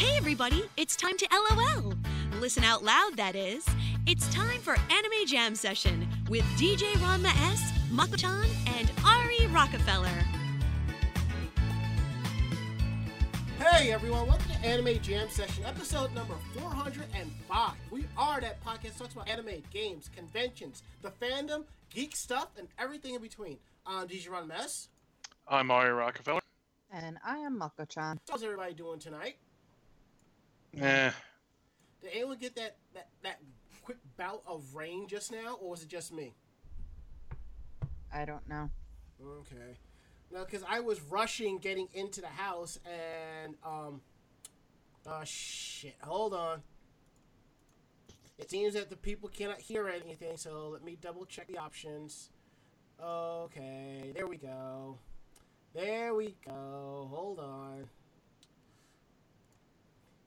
Hey, everybody, it's time to LOL. Listen out loud, that is. It's time for Anime Jam Session with DJ Ranma S, Mako-chan, and Ari Rockefeller. Hey everyone, welcome to Anime Jam Session, episode number 405. We are that podcast that talks about anime, games, conventions, the fandom, geek stuff, and everything in between. I'm DJ Ranma S. I'm Ari Rockefeller. And I am Mako-chan. How's everybody doing tonight? Eh, Did anyone get that, that, that quick bout of rain just now, or was it just me? I don't know. Okay. No, because I was rushing getting into the house and, um, oh shit, hold on. It seems that the people cannot hear anything, so let me double check the options. Okay, there we go. There we go. Hold on.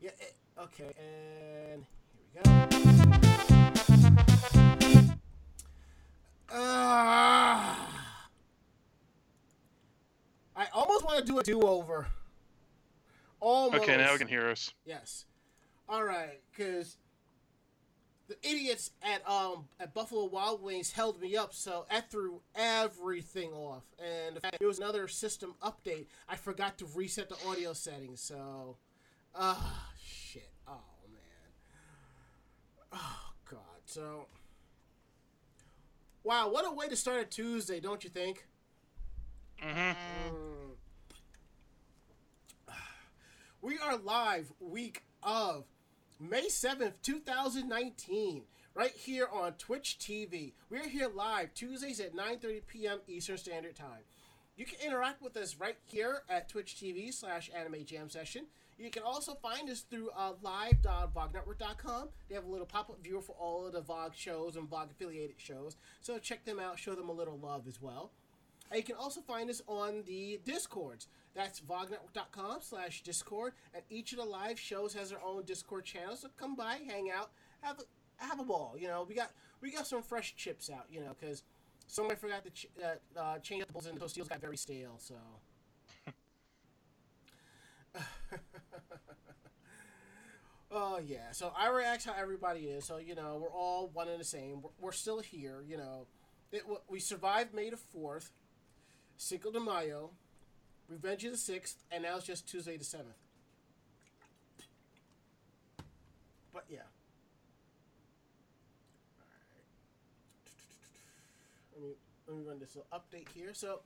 Yeah, it, okay, and here we go. Ah. I almost want to do a do-over. Almost. okay, now we can hear us. Yes. All right, because the idiots at um at Buffalo Wild Wings held me up, so I threw everything off. And the fact there was another system update, I forgot to reset the audio settings. So, ah, shit. Oh man. Oh god. So, wow, what a way to start a Tuesday, don't you think? hmm Mm. We are live week of May 7th, 2019, right here on Twitch TV. We're here live Tuesdays at 9:30 p.m. Eastern Standard Time. You can interact with us right here at Twitch TV slash Anime Jam Session. You can also find us through uh, live.vognetwork.com. They have a little pop-up viewer for all of the VOG shows and VOG affiliated shows. So check them out, show them a little love as well. And you can also find us on the Discords. That's vognetwork.com slash Discord. And each of the live shows has their own Discord channel. So come by, hang out, have a, have a ball. You know, we got we got some fresh chips out. You know, because somebody forgot to ch- uh, uh, change the bowls and those steels got very stale. So. Oh yeah, so I react how everybody is. So you know, we're all one and the same. We're, we're still here. You know, it, we survived May the fourth, Cinco de Mayo, Revenge of the sixth, and now it's just Tuesday the seventh. But yeah. Let me let me run this little update here. So.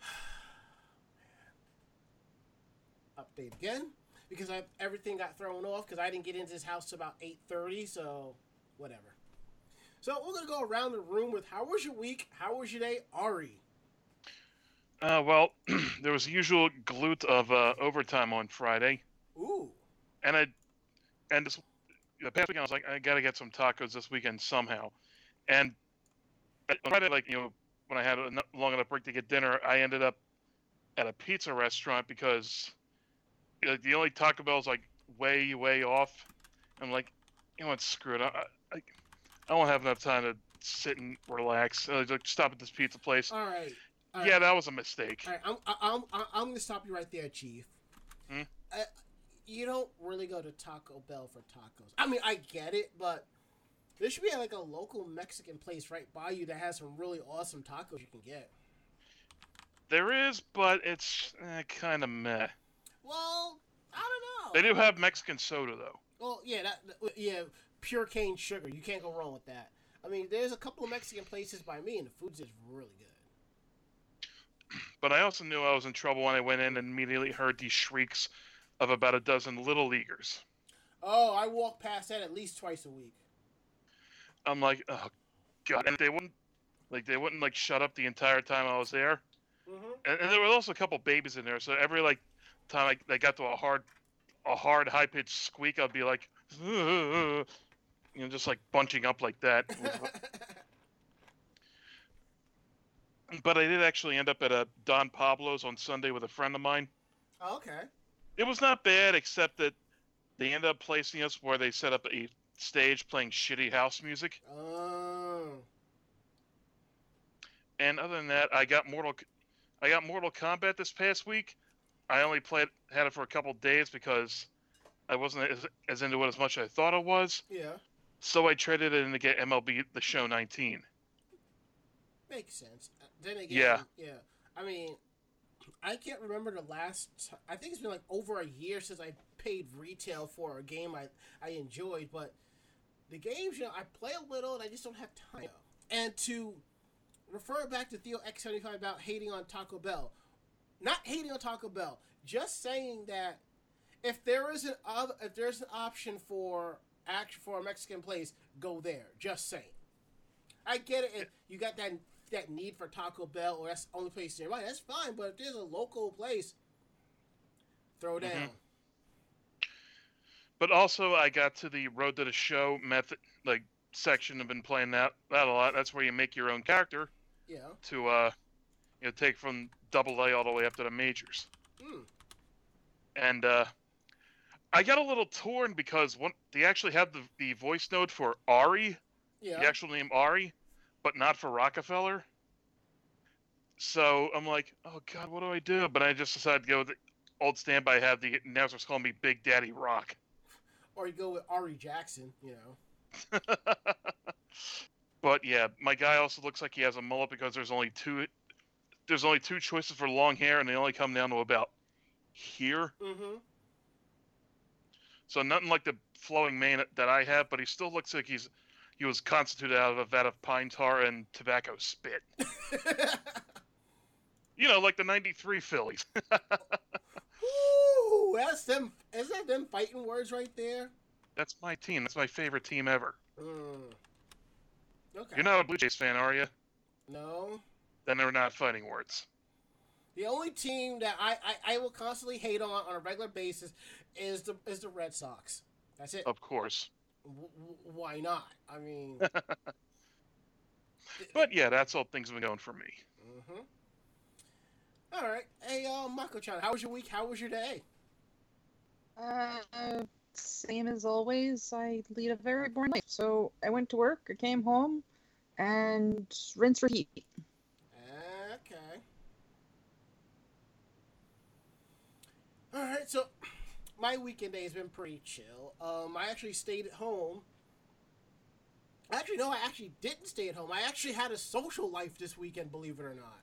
Update again because I everything got thrown off because I didn't get into this house till about eight thirty. So whatever. So we're gonna go around the room with how was your week? How was your day, Ari? Uh, well, there was the usual glut of uh, overtime on Friday, Ooh. and I, and this, the past weekend I was like, I gotta get some tacos this weekend somehow, and on Friday, like you know, when I had a long enough break to get dinner, I ended up at a pizza restaurant because like the only Taco Bell's like way way off. I'm like, you know what, screw it. I, I, I don't have enough time to sit and relax. Uh, like, stop at this pizza place. All right. All yeah, right. that was a mistake. All right. I'm I'm I'm, I'm gonna stop you right there, Chief. Hmm? Uh, you don't really go to Taco Bell for tacos. I mean, I get it, but there should be like a local Mexican place right by you that has some really awesome tacos you can get. There is, but it's eh, kind of meh. Well, I don't know. They do have Mexican soda though. Well, yeah, that, yeah, pure cane sugar. You can't go wrong with that. I mean, there's a couple of Mexican places by me, and the food's just really good. But I also knew I was in trouble when I went in and immediately heard these shrieks of about a dozen little leaguers. Oh, I walk past that at least twice a week. I'm like, oh god, and they wouldn't like they wouldn't like shut up the entire time I was there. Mm-hmm. And, and there were also a couple babies in there, so every like time I, they got to a hard, a hard high pitched squeak, I'd be like, you know, just like bunching up like that. but I did actually end up at a Don Pablo's on Sunday with a friend of mine. oh, okay. It was not bad, except that they ended up placing us where they set up a stage playing shitty house music. Oh. And other than that, I got Mortal, I got Mortal Kombat this past week. I only played had it for a couple days because I wasn't as, as into it as much as I thought I was. Yeah, So I traded it in to get MLB The Show 19. makes sense. Uh, Then again, Yeah. yeah. I mean, I can't remember the last. T- I think it's been like over a year since I paid retail for a game I I enjoyed, but the games you know I play a little and I just don't have time. And to refer back to Theo X seventy five about hating on Taco Bell, not hating on Taco Bell, just saying that if there is an other, if there's an option for action for a Mexican place, go there. Just saying. I get it. If you got that that need for Taco Bell, or that's the only place nearby, that's fine. But if there's a local place, throw down. Mhm. But also, I got to the Road to the Show method, like section. I've been playing that that a lot. That's where you make your own character Yeah. to, uh, you know, take from double A all the way up to the majors. Hmm. And uh, I got a little torn because one, they actually have the the voice note for Ari, Yeah. the actual name Ari, but not for Rockefeller. So I'm like, oh god, what do I do? But I just decided to go with the old standby. I have the announcers calling me Big Daddy Rock. Or you go with Ari Jackson. You know. but yeah, my guy also looks like he has a mullet because there's only two. There's only two choices for long hair, and they only come down to about here. Mm-hmm. So nothing like the flowing mane that I have, but he still looks like he's he was constituted out of a vat of pine tar and tobacco spit. You know, like the '93 Phillies. Ooh, that's them. Is that them fighting words right there? That's my team. That's my favorite team ever. Mm. Okay. You're not a Blue Jays fan, are you? no. Then they're not fighting words. The only team that I, I, I will constantly hate on on a regular basis is the is the Red Sox. That's it. Of course. W- w- why not? I mean, But yeah, that's all things have been going for me. hmm all right. Hey, uh, Mako-chan, how was your week? How was your day? Uh, same as always. I lead a very boring life. So I went to work, I came home, and rinse repeat. Okay. All right. So, my weekend day has been pretty chill. Um, I actually stayed at home. Actually, no, I actually didn't stay at home. I actually had a social life this weekend, believe it or not.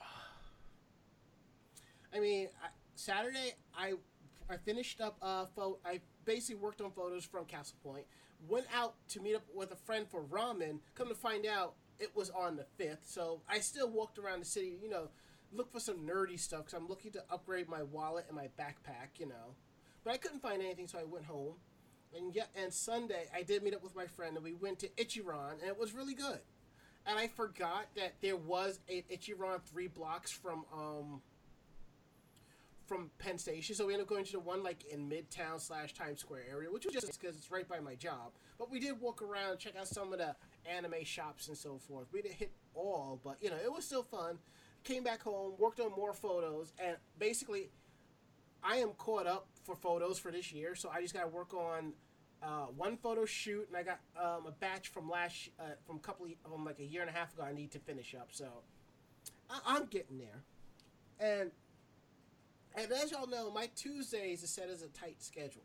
I mean, I, Saturday I I finished up uh pho- I basically worked on photos from Castle Point. Went out to meet up with a friend for ramen. Come to find out, it was on the fifth. So I still walked around the city, you know, look for some nerdy stuff because I'm looking to upgrade my wallet and my backpack, you know. But I couldn't find anything, so I went home. And yet, and Sunday I did meet up with my friend, and we went to Ichiran, and it was really good. And I forgot that there was a Ichiran three blocks from um from Penn Station, so we ended up going to the one like in Midtown slash Times Square area, which was just because it's right by my job. But we did walk around, check out some of the anime shops and so forth. We didn't hit all, but you know it was still fun. Came back home, worked on more photos, and basically, I am caught up for photos for this year. So I just got to work on uh, one photo shoot, and I got um, a batch from last uh, from a couple of, from like a year and a half ago. I need to finish up, so I- I'm getting there, and. And as y'all know, my Tuesdays is set as a tight schedule.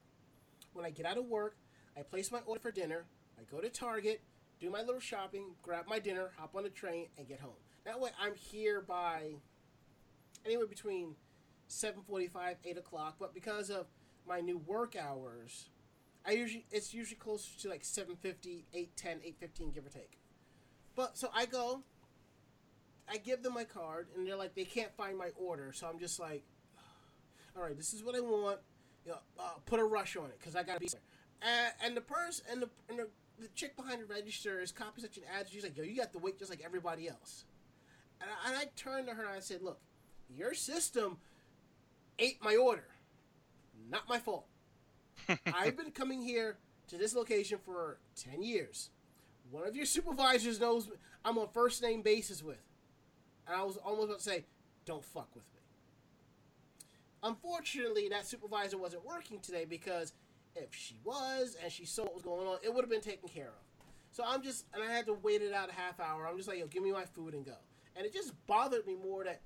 When I get out of work, I place my order for dinner, I go to Target, do my little shopping, grab my dinner, hop on the train, and get home. That way I'm here by anywhere between 7.45, 8 o'clock, but because of my new work hours, I usually it's usually closer to like 7.50, 8.10, 8.15, give or take. But, so I go, I give them my card, and they're like, they can't find my order, so I'm just like, all right, this is what I want. You know, uh, put a rush on it because I gotta be there. And, and the person and the and the, the chick behind the register is copying such an ad. She's like, "Yo, you got to wait just like everybody else." And I, and I turned to her and I said, "Look, your system ate my order. Not my fault. I've been coming here to this location for ten years. One of your supervisors knows. I'm on first name basis with." And I was almost about to say, "Don't fuck with me." Unfortunately, that supervisor wasn't working today because if she was and she saw what was going on, it would have been taken care of. So I'm just, and I had to wait it out a half hour. I'm just like, yo, give me my food and go. And it just bothered me more that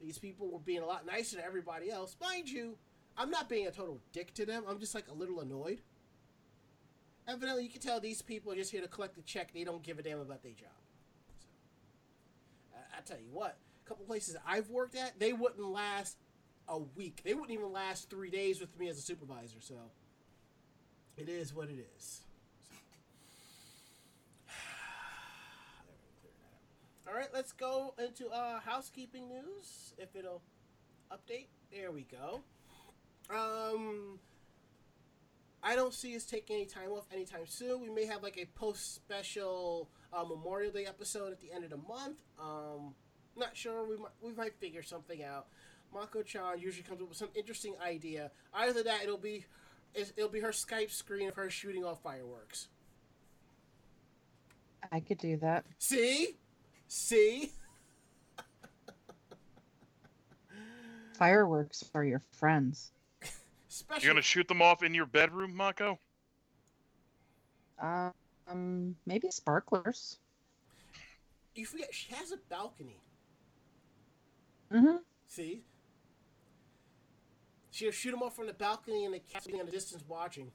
These people were being a lot nicer to everybody else. Mind you, I'm not being a total dick to them. I'm just like a little annoyed. Evidently, you can tell these people are just here to collect the check. They don't give a damn about their job. So, I, I tell you what, a couple places I've worked at, they wouldn't last a week. They wouldn't even last three days with me as a supervisor. So, it is what it is. All right, let's go into uh, housekeeping news. If it'll update, there we go. Um, I don't see us taking any time off anytime soon. We may have like a post special uh, Memorial Day episode at the end of the month. Um, not sure. We might we might figure something out. Mako Chan usually comes up with some interesting idea. Either that, it'll be it'll be her Skype screen of her shooting off fireworks. I could do that. See, see. Fireworks are your friends. Special. You're gonna shoot them off in your bedroom, Mako? Um, maybe sparklers. You forget she has a balcony. Mm-hmm. See? She'll shoot them off from the balcony and the cat's sitting in the distance watching.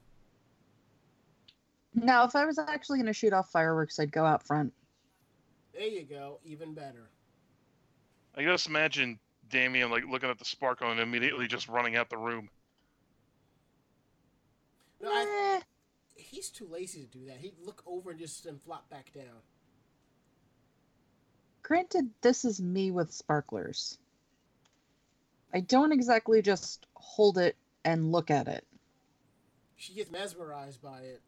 Now, if I was actually going to shoot off fireworks, I'd go out front. There you go. Even better. I just imagine Damien like looking at the sparkle and immediately just running out the room. No, I, he's too lazy to do that. He'd look over and just then flop back down. granted, this is me with sparklers. I don't exactly just hold it and look at it. She gets mesmerized by it.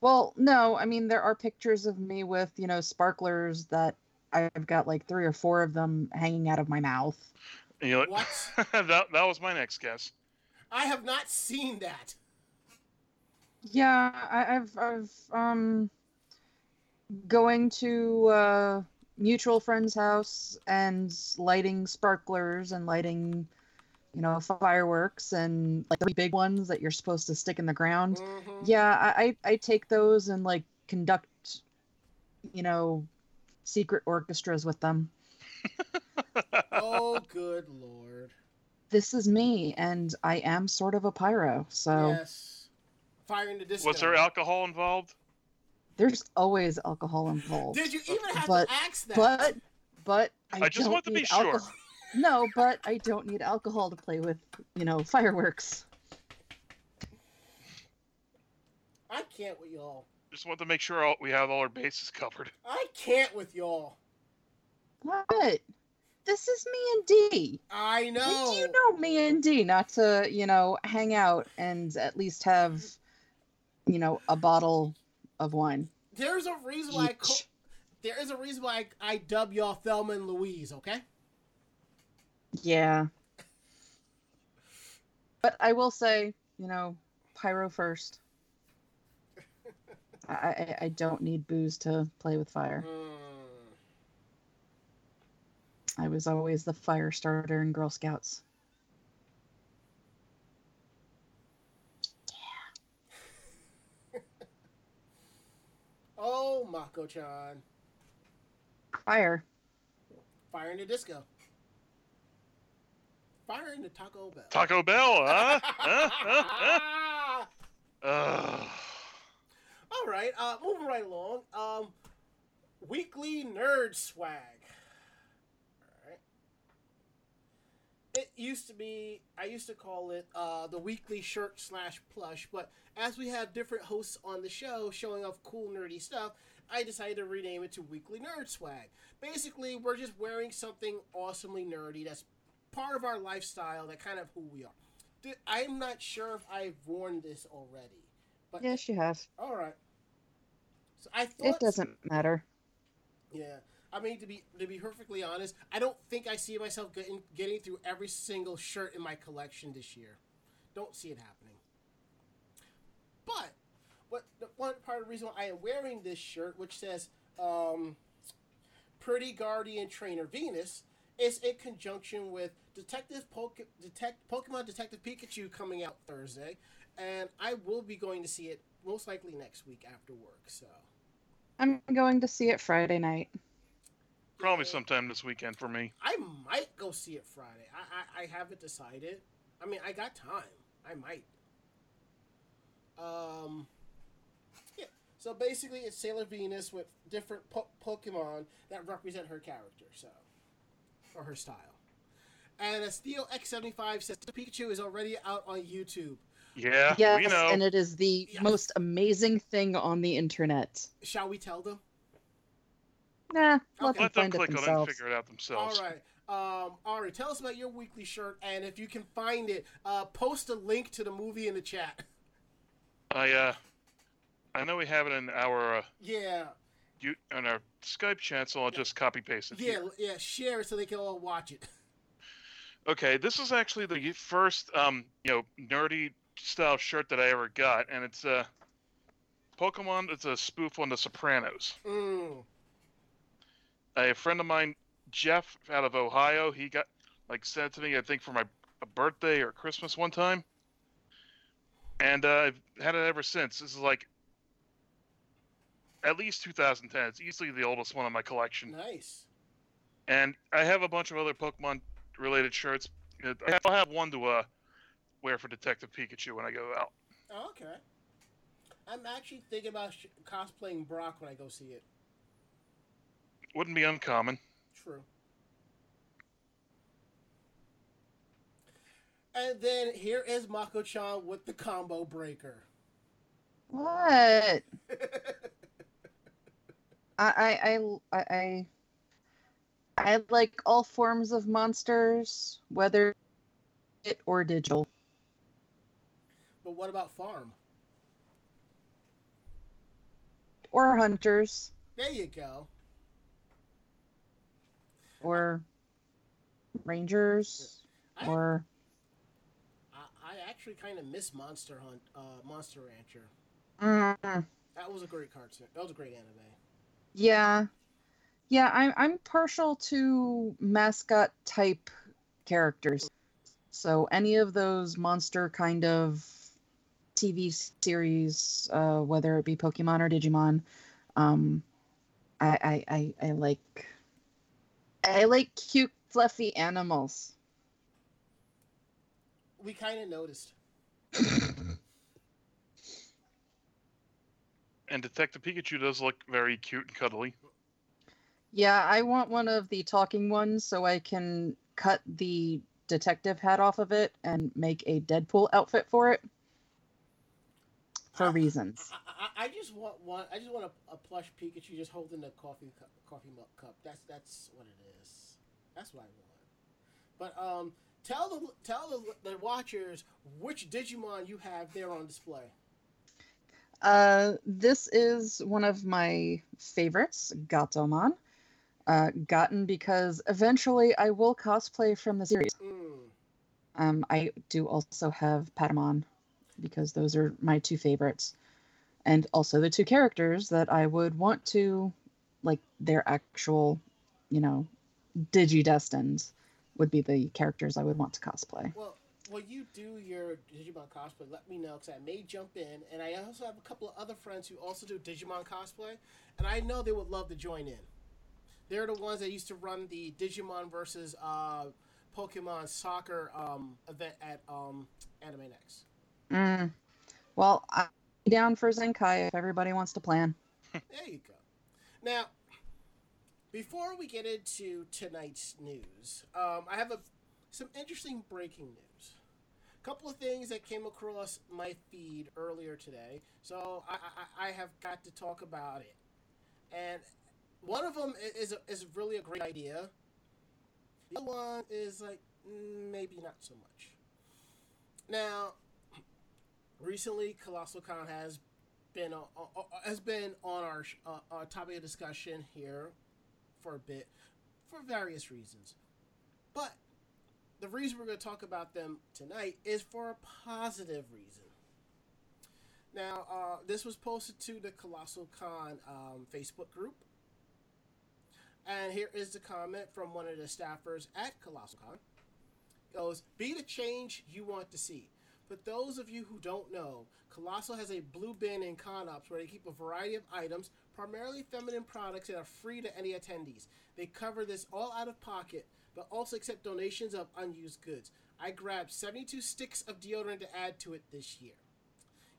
Well, no, I mean there are pictures of me with, you know, sparklers that I've got like three or four of them hanging out of my mouth. You're like, What? that that was my next guess. I have not seen that. Yeah, I, I've I've um going to uh mutual friend's house and lighting sparklers and lighting you know fireworks and like the big ones that you're supposed to stick in the ground. Mhm. Yeah, I I, I take those and like conduct you know secret orchestras with them. Oh, good lord. This is me and I am sort of a pyro. So Yes. Fire in the disco. Was there alcohol involved? there's always alcohol involved. Did you even have But- to ask that? but but I, I just don't want to be need sure. Alcohol- No, but I don't need alcohol to play with, you know, fireworks. I can't with y'all. Just want to make sure all, we have all our bases covered. I can't with y'all. What? This is me and D. I And know. You know me and D not to, you know, hang out and at least have, you know, a bottle of wine. There's a reason why I call, there is a reason why I, I dub y'all Thelma and Louise, okay? Yeah. But I will say, you know, pyro first. I, I, I don't need booze to play with fire. Hmm. I was always the fire starter in Girl Scouts. Yeah. oh, Mako-chan. Fire. Fire in the disco. Fire in the Taco Bell. Taco Bell, huh? huh? Huh? Huh? All right, uh, moving right along. Um, weekly nerd swag. All right. It used to be, I used to call it uh, the weekly shirt slash plush, but as we have different hosts on the show showing off cool nerdy stuff, I decided to rename it to Weekly Nerd Swag. Basically, we're just wearing something awesomely nerdy that's part of our lifestyle, that kind of who we are. I'm not sure if I've worn this already, but Yes, you have. all right. So I thought It doesn't matter. Yeah, I mean to be to be perfectly honest, I don't think I see myself getting getting through every single shirt in my collection this year. Don't see it happening. But what the one part of the reason why I am wearing this shirt, which says um, "Pretty Guardian Trainer Venus," is in conjunction with Detective Poke- Detect Pokemon Detective Pikachu coming out Thursday, and I will be going to see it most likely next week after work. So. I'm going to see it Friday night. Probably Yeah. sometime this weekend for me. I might go see it Friday. I, I, I haven't decided. I mean, I got time. I might. Um. Yeah. So basically, it's Sailor Venus with different po- Pokemon that represent her character, so or her style. And a Steel X75 says Pikachu is already out on YouTube. Yeah, yes, we know. and it is the Yes. most amazing thing on the internet. Shall we tell them? Nah, let Okay. them Let them find it click on it and themselves. figure it out themselves. All right. Um, Ari, tell us about your weekly shirt, and if you can find it, uh, post a link to the movie in the chat. I uh, I know we have it in our uh, Yeah, you in our Skype chat, so I'll just copy paste it. yeah, here. yeah. Share it so they can all watch it. Okay, this is actually the first um, you know, nerdy style shirt that I ever got, and it's a uh, Pokemon. It's a spoof on The Sopranos. Mm. A friend of mine, Jeff, out of Ohio, he got like sent to me, I think, for my a birthday or Christmas one time, and uh, I've had it ever since. This is like at least 2010. It's easily the oldest one in my collection. Nice. and I have a bunch of other Pokemon related shirts. I'll have one to uh, wear for Detective Pikachu when I go out. Oh, okay. I'm actually thinking about sh- cosplaying Brock when I go see it. Wouldn't be uncommon. True. And then here is Mako-chan with the combo breaker. What? I I I I like all forms of monsters, whether it or digital. but what about farm? Or hunters. There you go. Or rangers. I, Or I, I actually kind of miss Monster Hunt, uh, Monster Rancher. mm, That was a great cartoon. That was a great anime. Yeah. Yeah, I'm I'm partial to mascot type characters. So any of those monster kind of TV series, uh, whether it be Pokemon or Digimon, um, I, I, I, I like I like cute fluffy animals. We kind of noticed. And Detective Pikachu does look very cute and cuddly. Yeah, I want one of the talking ones so I can cut the detective hat off of it and make a Deadpool outfit for it. For reasons. I, I, I just want one. I just want a, a plush Pikachu just holding the coffee cup, coffee mug cup. That's that's what it is. That's what I want. But um, tell the tell the, the watchers which Digimon you have there on display. Uh, this is one of my favorites, Gatomon. Uh, gotten because eventually I will cosplay from the series. Mm. Um, I do also have Patamon because those are my two favorites, and also the two characters that I would want to, like their actual, you know, Digidestined would be the characters I would want to cosplay. Well, when you do your Digimon cosplay, let me know because I may jump in, and I also have a couple of other friends who also do Digimon cosplay, and I know they would love to join in. They're the ones that used to run the Digimon versus uh, Pokemon soccer um, event at um, Anime Next. Mm. Well, I'm down for Zenkai if everybody wants to plan. There you go. Now, before we get into tonight's news, um, I have a, some interesting breaking news. A couple of things that came across my feed earlier today, so I, I, I have got to talk about it. And one of them is, a, is really a great idea. The other one is like mm, maybe not so much. Now, recently, Colossal Con has been uh, uh, has been on our uh, uh, topic of discussion here for a bit for various reasons, but the reason we're going to talk about them tonight is for a positive reason. Now, uh, this was posted to the Colossal Con um, Facebook group, and here is the comment from one of the staffers at Colossal Con. Goes, "Be the change you want to see." For those of you who don't know, Colossal has a blue bin in ConOps where they keep a variety of items, primarily feminine products that are free to any attendees. They cover this all out of pocket, but also accept donations of unused goods. I grabbed 72 sticks of deodorant to add to it this year.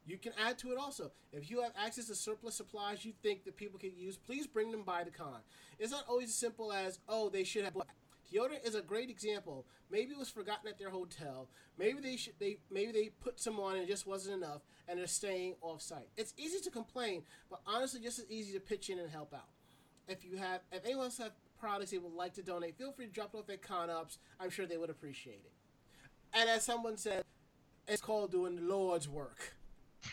You can add to it also. If you have access to surplus supplies you think that people can use, please bring them by the con. It's not always as simple as, oh, they should have black. Deodorant is a great example. Maybe it was forgotten at their hotel. Maybe they should they maybe they put some on and it just wasn't enough and they're staying off site. It's easy to complain, but honestly just as easy to pitch in and help out. If you have if anyone else have products they would like to donate, feel free to drop it off at ConOps. I'm sure they would appreciate it. And as someone said, it's called doing the Lord's work.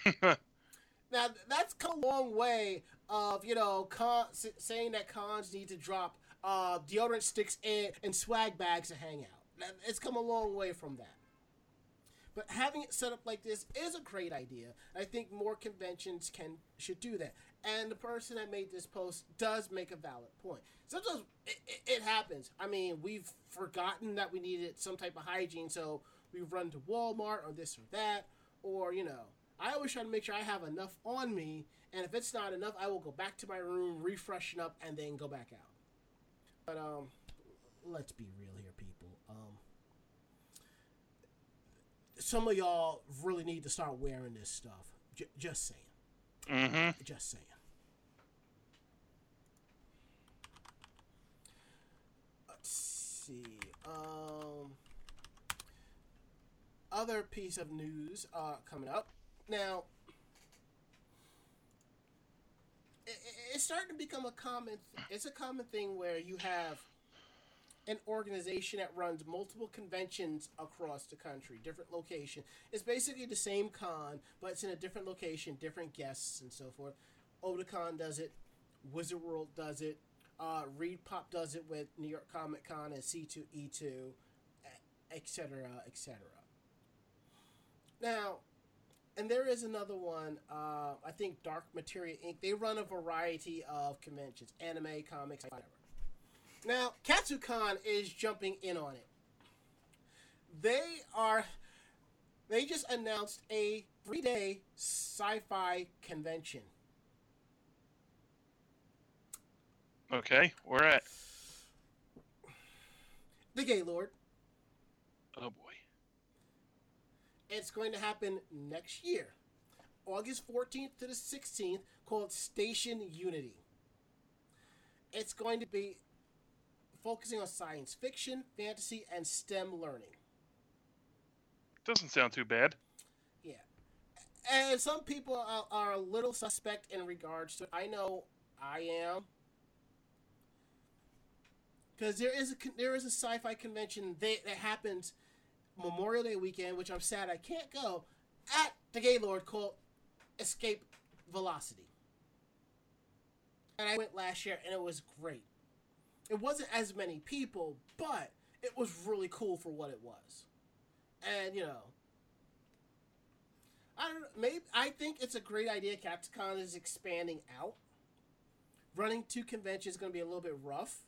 now that's come a long way of you know con- saying that cons need to drop uh, deodorant sticks and, and swag bags to hang out. It's come a long way from that. But having it set up like this is a great idea. I think more conventions can should do that. And the person that made this post does make a valid point. Sometimes it, it, it happens. I mean, we've forgotten that we needed some type of hygiene, so we've run to Walmart or this or that, or you know, I always try to make sure I have enough on me, and if it's not enough, I will go back to my room, refreshen up, and then go back out. But um, let's be real here, people. Um, some of y'all really need to start wearing this stuff. J- just saying. Mm-hmm. Just saying. See. Um, other piece of news uh, coming up now. it's starting to become a common. It's a common thing where you have an organization that runs multiple conventions across the country, different location. It's basically the same con, but it's in a different location, different guests, and so forth. Otakon does it. Wizard World does it. Uh, ReedPop does it with New York Comic Con and C2E2, etc., etc. Now, and there is another one. Uh, I think Dark Materia Inc. They run a variety of conventions, anime, comics, whatever. Now, Katsucon is jumping in on it. They are. They just announced a three-day sci-fi convention. Okay, where at? The Gaylord. Oh boy. It's going to happen next year, August 14th to the 16th, called Station Unity. It's going to be focusing on science fiction, fantasy, and STEM learning. Doesn't sound too bad. Yeah. And some people are, are a little suspect in regards to it. I know I am. Because there is a there is a sci-fi convention that, that happens Memorial Day weekend, which I'm sad I can't go, at the Gaylord called Escape Velocity. And I went last year and it was great. It wasn't as many people, but it was really cool for what it was. And, you know, I don't know, maybe I think it's a great idea Katsucon is expanding out. Running two conventions is going to be a little bit rough,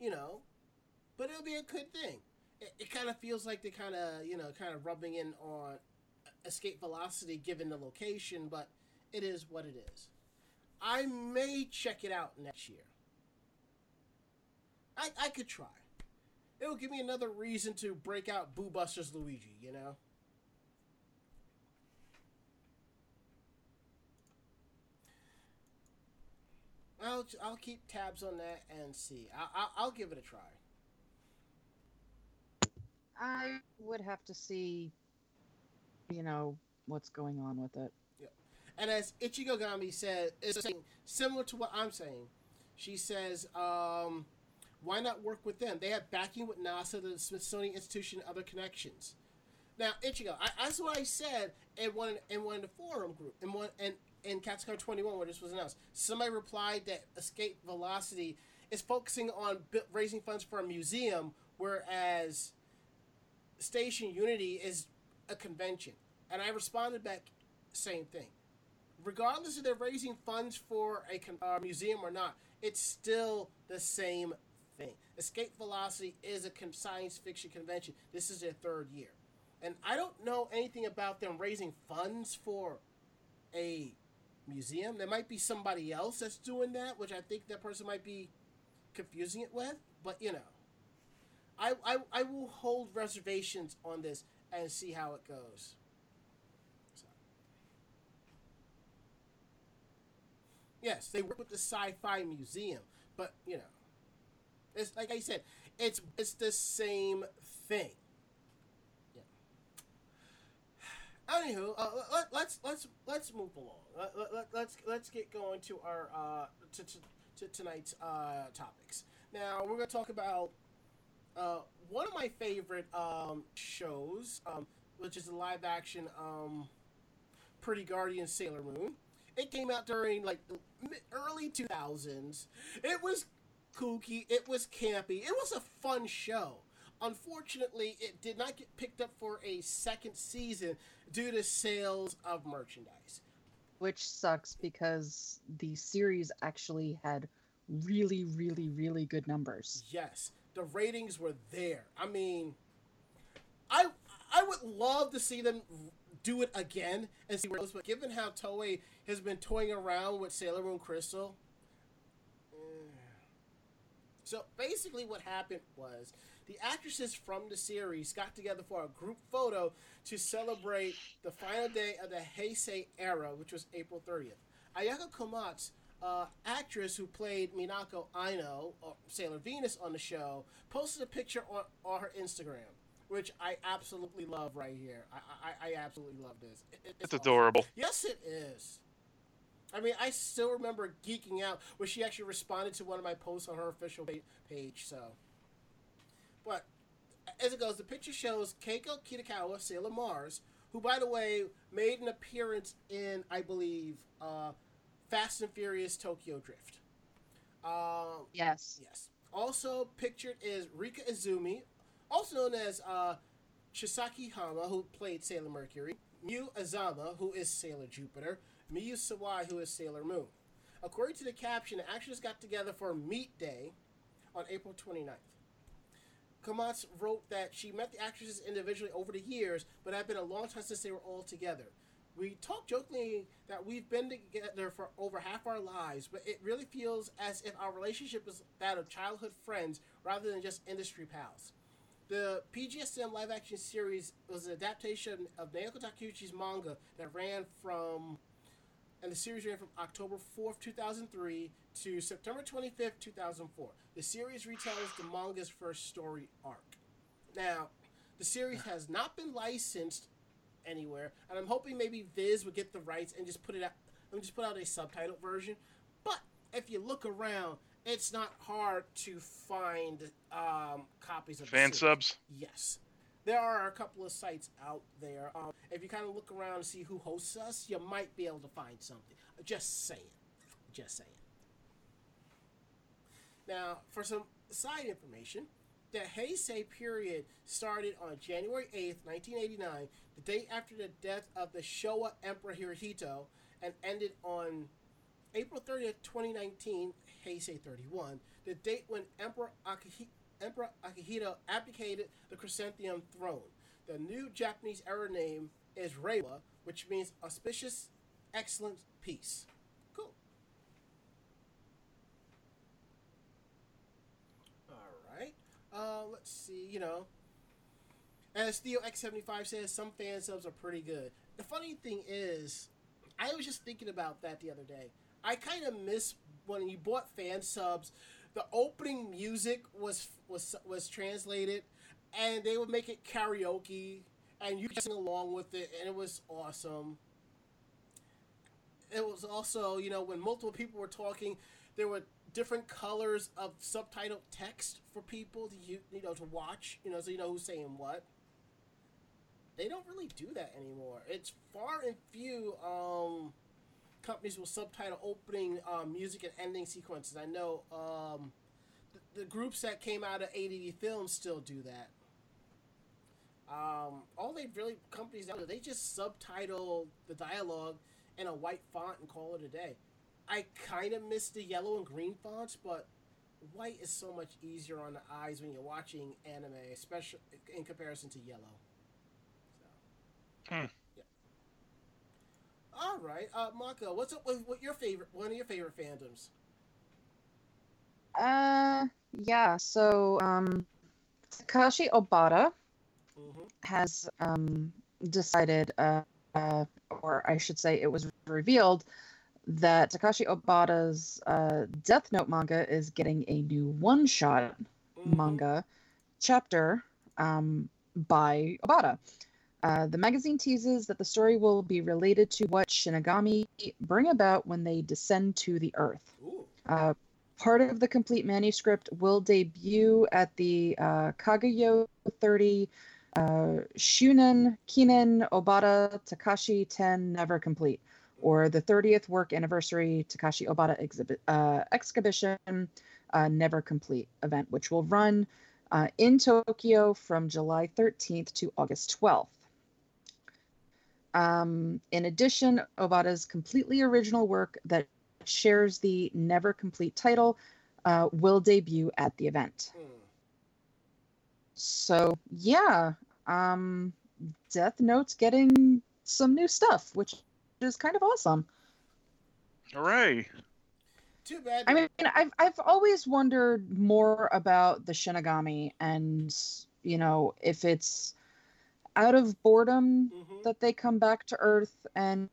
you know, but it'll be a good thing it, it kind of feels like they're kind of you know kind of rubbing in on escape velocity given the location, but it is what it is. I may check it out next year. I I could try. It will give me another reason to break out Boo Busters Luigi, you know. I'll I'll keep tabs on that and see. I, I I'll give it a try. I would have to see, you know, what's going on with it. Yeah. And as Ichigo Gami said, is similar to what I'm saying. She says, um, why not work with them? They have backing with NASA, the Smithsonian Institution, and other connections. Now, Ichigo, I, that's what I said in one in one of the forum group in one and in Katsucon 21 where this was announced. Somebody replied that Escape Velocity is focusing on raising funds for a museum, whereas Station Unity is a convention. And I responded back, same thing. Regardless if they're raising funds for a con- uh, museum or not, it's still the same thing. Escape Velocity is a con- science fiction convention. This is their third year. And I don't know anything about them raising funds for a museum. There might be somebody else that's doing that, which I think that person might be confusing it with. But you know, I I, I will hold reservations on this and see how it goes. Yes, they work with the Sci-Fi Museum, but you know, it's like I said, it's it's the same thing. Yeah. Anywho, uh, let, let's let's let's move along. Let, let, let, let's let's get going to our uh, to, to, to tonight's uh, topics. Now we're going to talk about uh, one of my favorite um, shows, um, which is the live action um, Pretty Guardian Sailor Moon. It came out during like the early 2000s. It was kooky, it was campy, it was a fun show. Unfortunately, it did not get picked up for a second season due to sales of merchandise. which sucks because the series actually had really, really, really good numbers. Yes, the ratings were there. I mean, I I would love to see them do it again and see where it goes. But given how Toei has been toying around with Sailor Moon Crystal, eh. so basically what happened was the actresses from the series got together for a group photo to celebrate the final day of the Heisei era, which was April 30th. Ayaka Komatsu uh, actress who played Minako Aino, or Sailor Venus, on the show, posted a picture on, on her Instagram, which I absolutely love right here. I, I, I absolutely love this. It- it- It's awesome. adorable. Yes, it is. I mean, I still remember geeking out when she actually responded to one of my posts on her official page. So, but as it goes, the picture shows Keiko Kitagawa, Sailor Mars, who, by the way, made an appearance in, I believe, uh, Fast and Furious Tokyo Drift. Um, Yes. Yes. Also pictured is Rika Izumi, also known as uh, Chisaki Hama, who played Sailor Mercury, Miu Azama, who is Sailor Jupiter, Miyu Sawai, who is Sailor Moon. According to the caption, the actors got together for Meet Day on April 29th. Komatsu wrote that she met the actresses individually over the years, but it had been a long time since they were all together. We talk jokingly that we've been together for over half our lives, but it really feels as if our relationship is that of childhood friends rather than just industry pals. The PGSM live action series was an adaptation of Naoko Takeuchi's manga that ran from, and the series ran from October 4th, 2003 to September 25th, 2004. The series retells the manga's first story arc. Now, the series has not been licensed anywhere, and I'm hoping maybe Viz would get the rights and just put it out, and just put out a subtitled version. But if you look around, it's not hard to find um, copies of the Fan subs. Yes. There are a couple of sites out there. Um, if you kind of look around and see who hosts us, you might be able to find something. Just saying. Just saying. Now, for some side information, the Heisei period started on January 8th, 1989, the day after the death of the Showa Emperor Hirohito, and ended on April 30th, 2019, Heisei 31, the date when Emperor, Akihi- Emperor Akihito abdicated the Chrysanthemum throne. The new Japanese era name is Reiwa, which means auspicious, excellent, peace. Cool. All right. Uh, let's see. You know, as Theo X75 says, some fan subs are pretty good. The funny thing is, I was just thinking about that the other day. I kind of miss when you bought fan subs. The opening music was was was translated, and they would make it karaoke, and you could sing along with it, and it was awesome. It was also, you know, when multiple people were talking, there were different colors of subtitled text for people to you, know to watch, you know, so you know who's saying what. They don't really do that anymore. It's far and few um, companies will subtitle opening um, music and ending sequences. I know um, the, the groups that came out of ADV Films still do that. Um, all they really companies they just subtitle the dialogue in a white font and call it a day. I kind of miss the yellow and green fonts, but white is so much easier on the eyes when you're watching anime, especially in comparison to yellow. So, Hmm. yeah. All right. Uh, Mako, what's up with what your favorite one of your favorite fandoms? Uh, yeah. So, um, Takeshi Obata Mm-hmm. has um decided, uh, uh, or I should say, it was revealed that Takeshi Obata's uh, Death Note manga is getting a new one-shot Mm-hmm. manga chapter um, by Obata. Uh, the magazine teases that the story will be related to what Shinigami bring about when they descend to the Earth. Uh, part of the complete manuscript will debut at the uh, Kagayo 30 uh, Shunen Kinen Obata Takeshi 10 Never Complete, or the 30th work anniversary Takeshi Obata exhibit, uh, exhibition uh, Never Complete event, which will run uh, in Tokyo from July 13th to August 12th. Um, in addition, Obata's completely original work that shares the Never Complete title uh, will debut at the event. So, yeah, um, Death Note's getting some new stuff, which is kind of awesome. Hooray! Too bad. I mean, I've I've always wondered more about the Shinigami and you know if it's out of boredom Mhm. that they come back to Earth and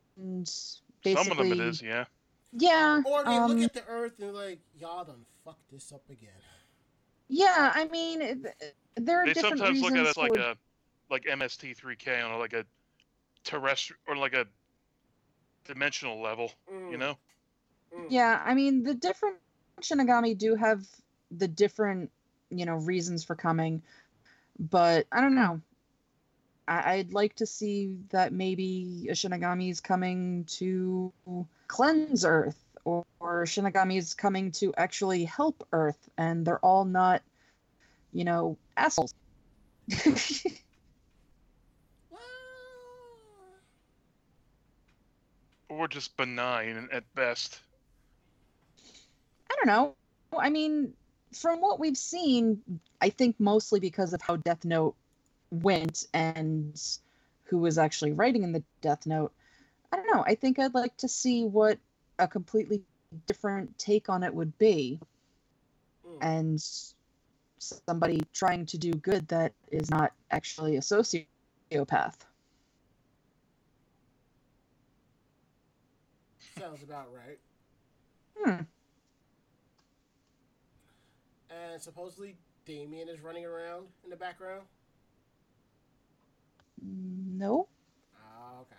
basically Some of them it is, yeah. yeah Or they um, look at the Earth and like, y'all done fucked this up again. yeah I mean it- there are They different sometimes look at reasons us like for- a like MST3K on a, like a terrestrial or like a dimensional level, you Mm, know? mm. Yeah, I mean the different Shinigami do have the different, you know, reasons for coming, but I don't know. I- I'd like to see that maybe a Shinigami is coming to cleanse Earth, or, or Shinigami is coming to actually help Earth, and they're all not, you know, assholes. Or just benign at best. I don't know. I mean, from what we've seen, I think mostly because of how Death Note went and who was actually writing in the Death Note. I don't know. I think I'd like to see what a completely different take on it would be mm. and somebody trying to do good that is not actually a sociopath. Sounds about right. Hmm. And supposedly Damien is running around in the background. No. Ah, okay.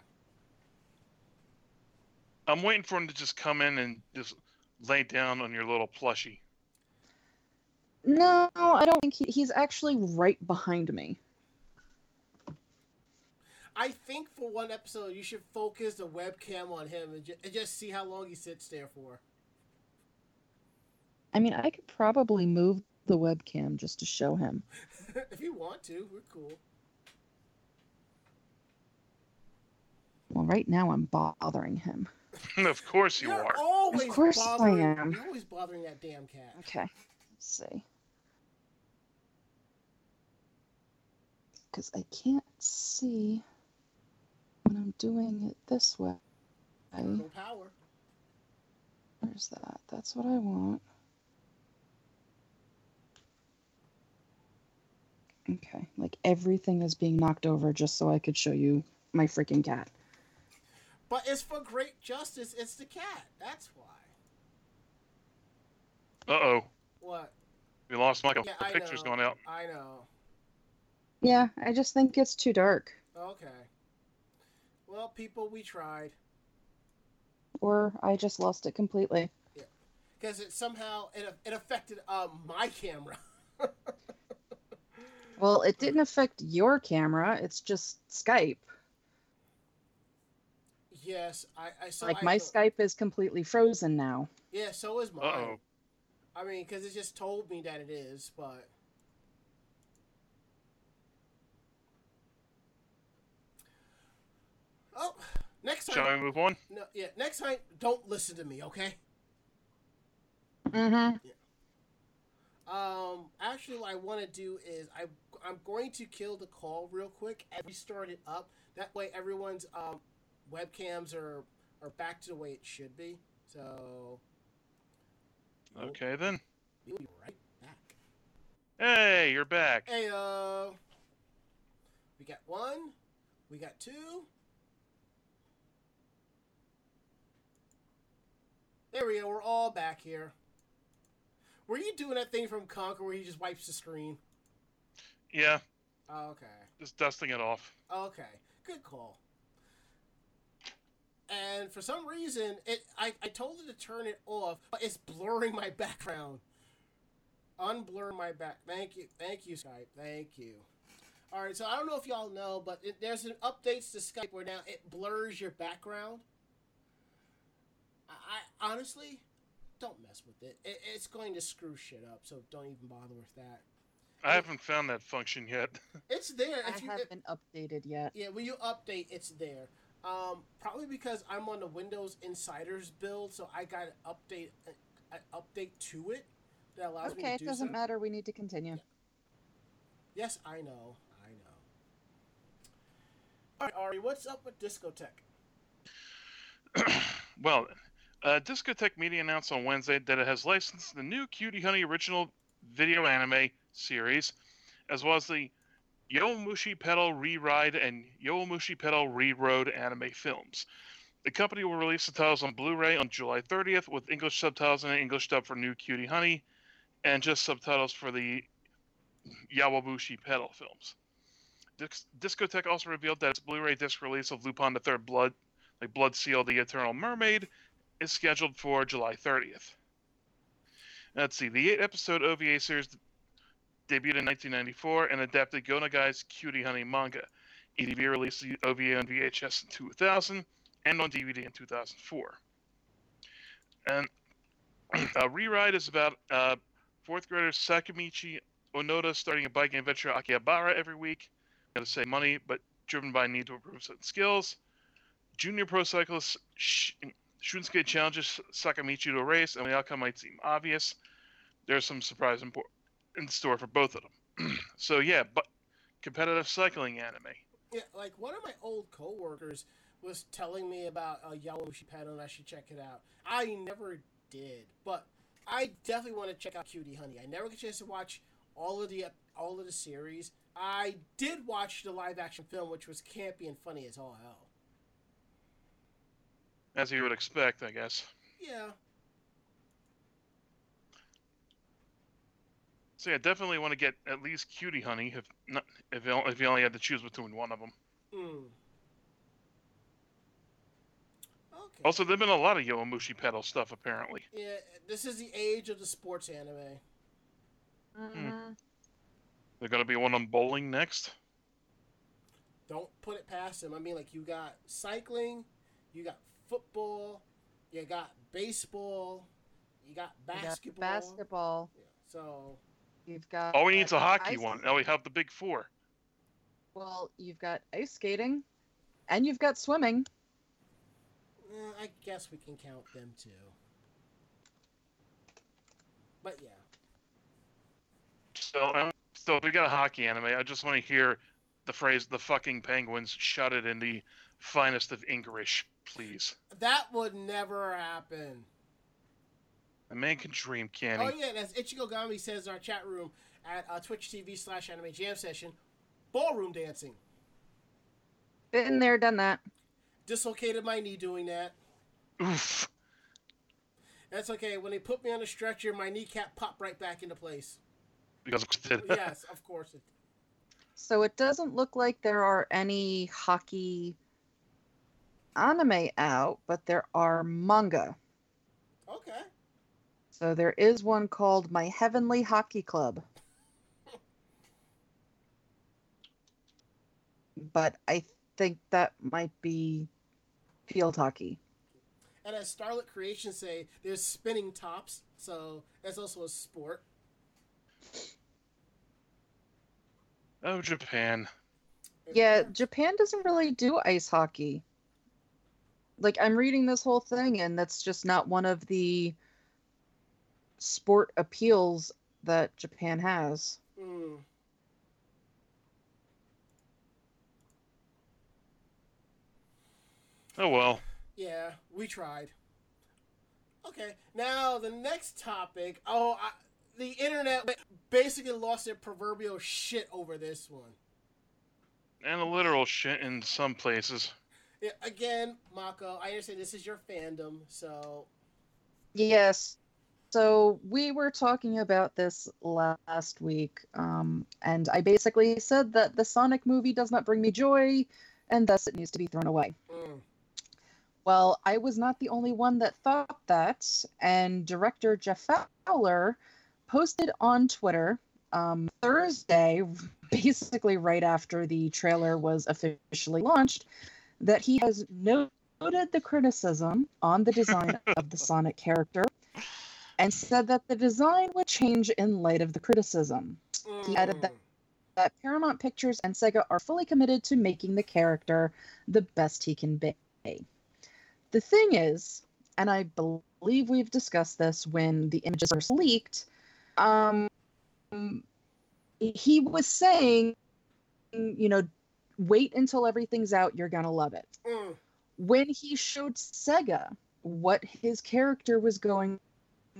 I'm waiting for him to just come in and just lay down on your little plushie. No, I don't think he, he's actually right behind me. I think for one episode you should focus the webcam on him and, ju- and just see how long he sits there for. I mean, I could probably move the webcam just to show him. if you want to, we're cool. Well, right now I'm bothering him. of course you You're are. always course I am. You're always bothering that damn cat. Okay, let's see. Because I can't see when I'm doing it this way. I have no power. Where's that? That's what I want. Okay, like everything is being knocked over just so I could show you my freaking cat. But it's for great justice. It's the cat. That's why. Uh oh. What? We lost Michael. Yeah, the I picture's know. going out. I know. Yeah, I just think it's too dark. Okay. Well, people, we tried Or I just lost it completely. because it somehow it, it affected um my camera. Well, it didn't affect your camera, it's just Skype. yes, I, I saw. like I my thought- Skype is completely frozen now. Yeah, so is mine. Uh oh. I mean, because it just told me that it is, but. Oh, next time. Shall we move on? No, yeah, next time, don't listen to me, okay? Mm-hmm. Um, actually, what I want to do is I I'm going to kill the call real quick and restart it up. That way, everyone's um webcams are or back to the way it should be. So Okay then. we'll be right back. Hey, you're back. Hey, uh, we got one, we got two. There we go. We're all back here. Were you doing that thing from Conquer where he just wipes the screen? Yeah, Oh, okay. just dusting it off. Okay, good call. And for some reason, it I, I told it to turn it off, but it's blurring my background. Unblur my back. Thank you, thank you, Skype. Thank you. All right, so I don't know if y'all know, but it, there's an updates to Skype where now it blurs your background. I, I honestly don't mess with it. it. It's going to screw shit up, so don't even bother with that. I haven't found that function yet. It's there. I If you, haven't updated yet. Yeah, when you update, it's there. Um, probably because I'm on the Windows Insiders build, so I got an update, an update to it that allows me to do. Okay, it doesn't so. matter. We need to continue. Yes, I know, I know. All right, Ari, what's up with Discotek? well, uh, Discotek Media announced on Wednesday that it has licensed the new Cutie Honey original video anime series, as well as the Yowamushi Pedal Re-Ride and Yowamushi Pedal Re-Road anime films. The company will release the titles on Blu-ray on July 30th with English subtitles and an English dub for New Cutie Honey, and just subtitles for the Yowamushi Pedal films. Dis- Discotek also revealed that its Blu-ray disc release of Lupin the Third Blood, like Blood Seal: The Eternal Mermaid, is scheduled for July 30th. Let's see. The eight-episode OVA series debuted in 1994 and adapted Go Nagai's Cutie Honey manga. ADV released the OVA on VHS in 2000 and on DVD in 2004. And uh, Re-Ride is about uh, fourth grader Sakamichi Onoda starting a biking adventure at Akihabara every week. Got to save money, but driven by a need to improve certain skills. Junior pro cyclist Sh- Shunsuke challenges Sakamichi to a race, and the outcome might seem obvious. There's some surprise in, store for both of them. so yeah, but competitive cycling anime. Yeah, like one of my old coworkers was telling me about uh, Yowamushi Pedal, and I should check it out. I never did, but I definitely want to check out Cutie Honey. I never get a chance to watch all of the all of the series. I did watch the live action film, which was campy and funny as all hell. As you would expect, I guess. Yeah, So yeah, definitely want to get at least Cutie Honey, if not, if you, only, if you only had to choose between one of them. mm. Okay. Also, there've been a lot of Yowamushi pedal stuff apparently. yeah, this is the age of the sports anime. Mhm. They're gonna be one on bowling next. Don't put it past them. I mean, like you got cycling, you got football, you got baseball, you got You got basketball. basketball. Yeah, so You've got. All we need is a uh, hockey ice- one. Now we have the big four. Well, you've got ice skating, and you've got swimming. eh, I guess we can count them too. But yeah, So, um, so if we got a hockey anime, I just want to hear the phrase "the fucking penguins" shouted in the finest of English, please. that would never happen. A man can dream, can he? Oh yeah, that's Ichigo Gami says in our chat room at uh, Twitch TV slash Anime Jam Session, ballroom dancing. Been there, done that. Dislocated my knee doing that. Oof. That's okay. When they put me on a stretcher, my kneecap popped right back into place. Because it did. yes, of course. It, So it doesn't look like there are any hockey anime out, but there are manga. okay. So there is one called My Heavenly Hockey Club. But I think that might be field hockey. And as Starlit Creations say, there's spinning tops, so that's also a sport. Oh, Japan. Yeah, Japan doesn't really do ice hockey. Like I'm reading this whole thing and that's just not one of the sport appeals that Japan has. Mm. Oh well. Yeah, we tried. Okay, now the next topic. Oh, I, the internet basically lost their proverbial shit over this one. And the literal shit in some places. Yeah, again, Mako, I understand this is your fandom, so Yes. So we were talking about this last week, um, and I basically said that the Sonic movie does not bring me joy, and thus it needs to be thrown away. mm, Well, I was not the only one that thought that, and director Jeff Fowler posted on Twitter um, Thursday, basically right after the trailer was officially launched, that he has noted the criticism on the design of the Sonic character and said that the design would change in light of the criticism He added that- mm. that Paramount Pictures and Sega are fully committed to making the character the best he can be. The thing is, and I believe we've discussed this when the images first leaked, um, he was saying, you know, wait until everything's out, you're gonna love it. Mm, When he showed Sega what his character was going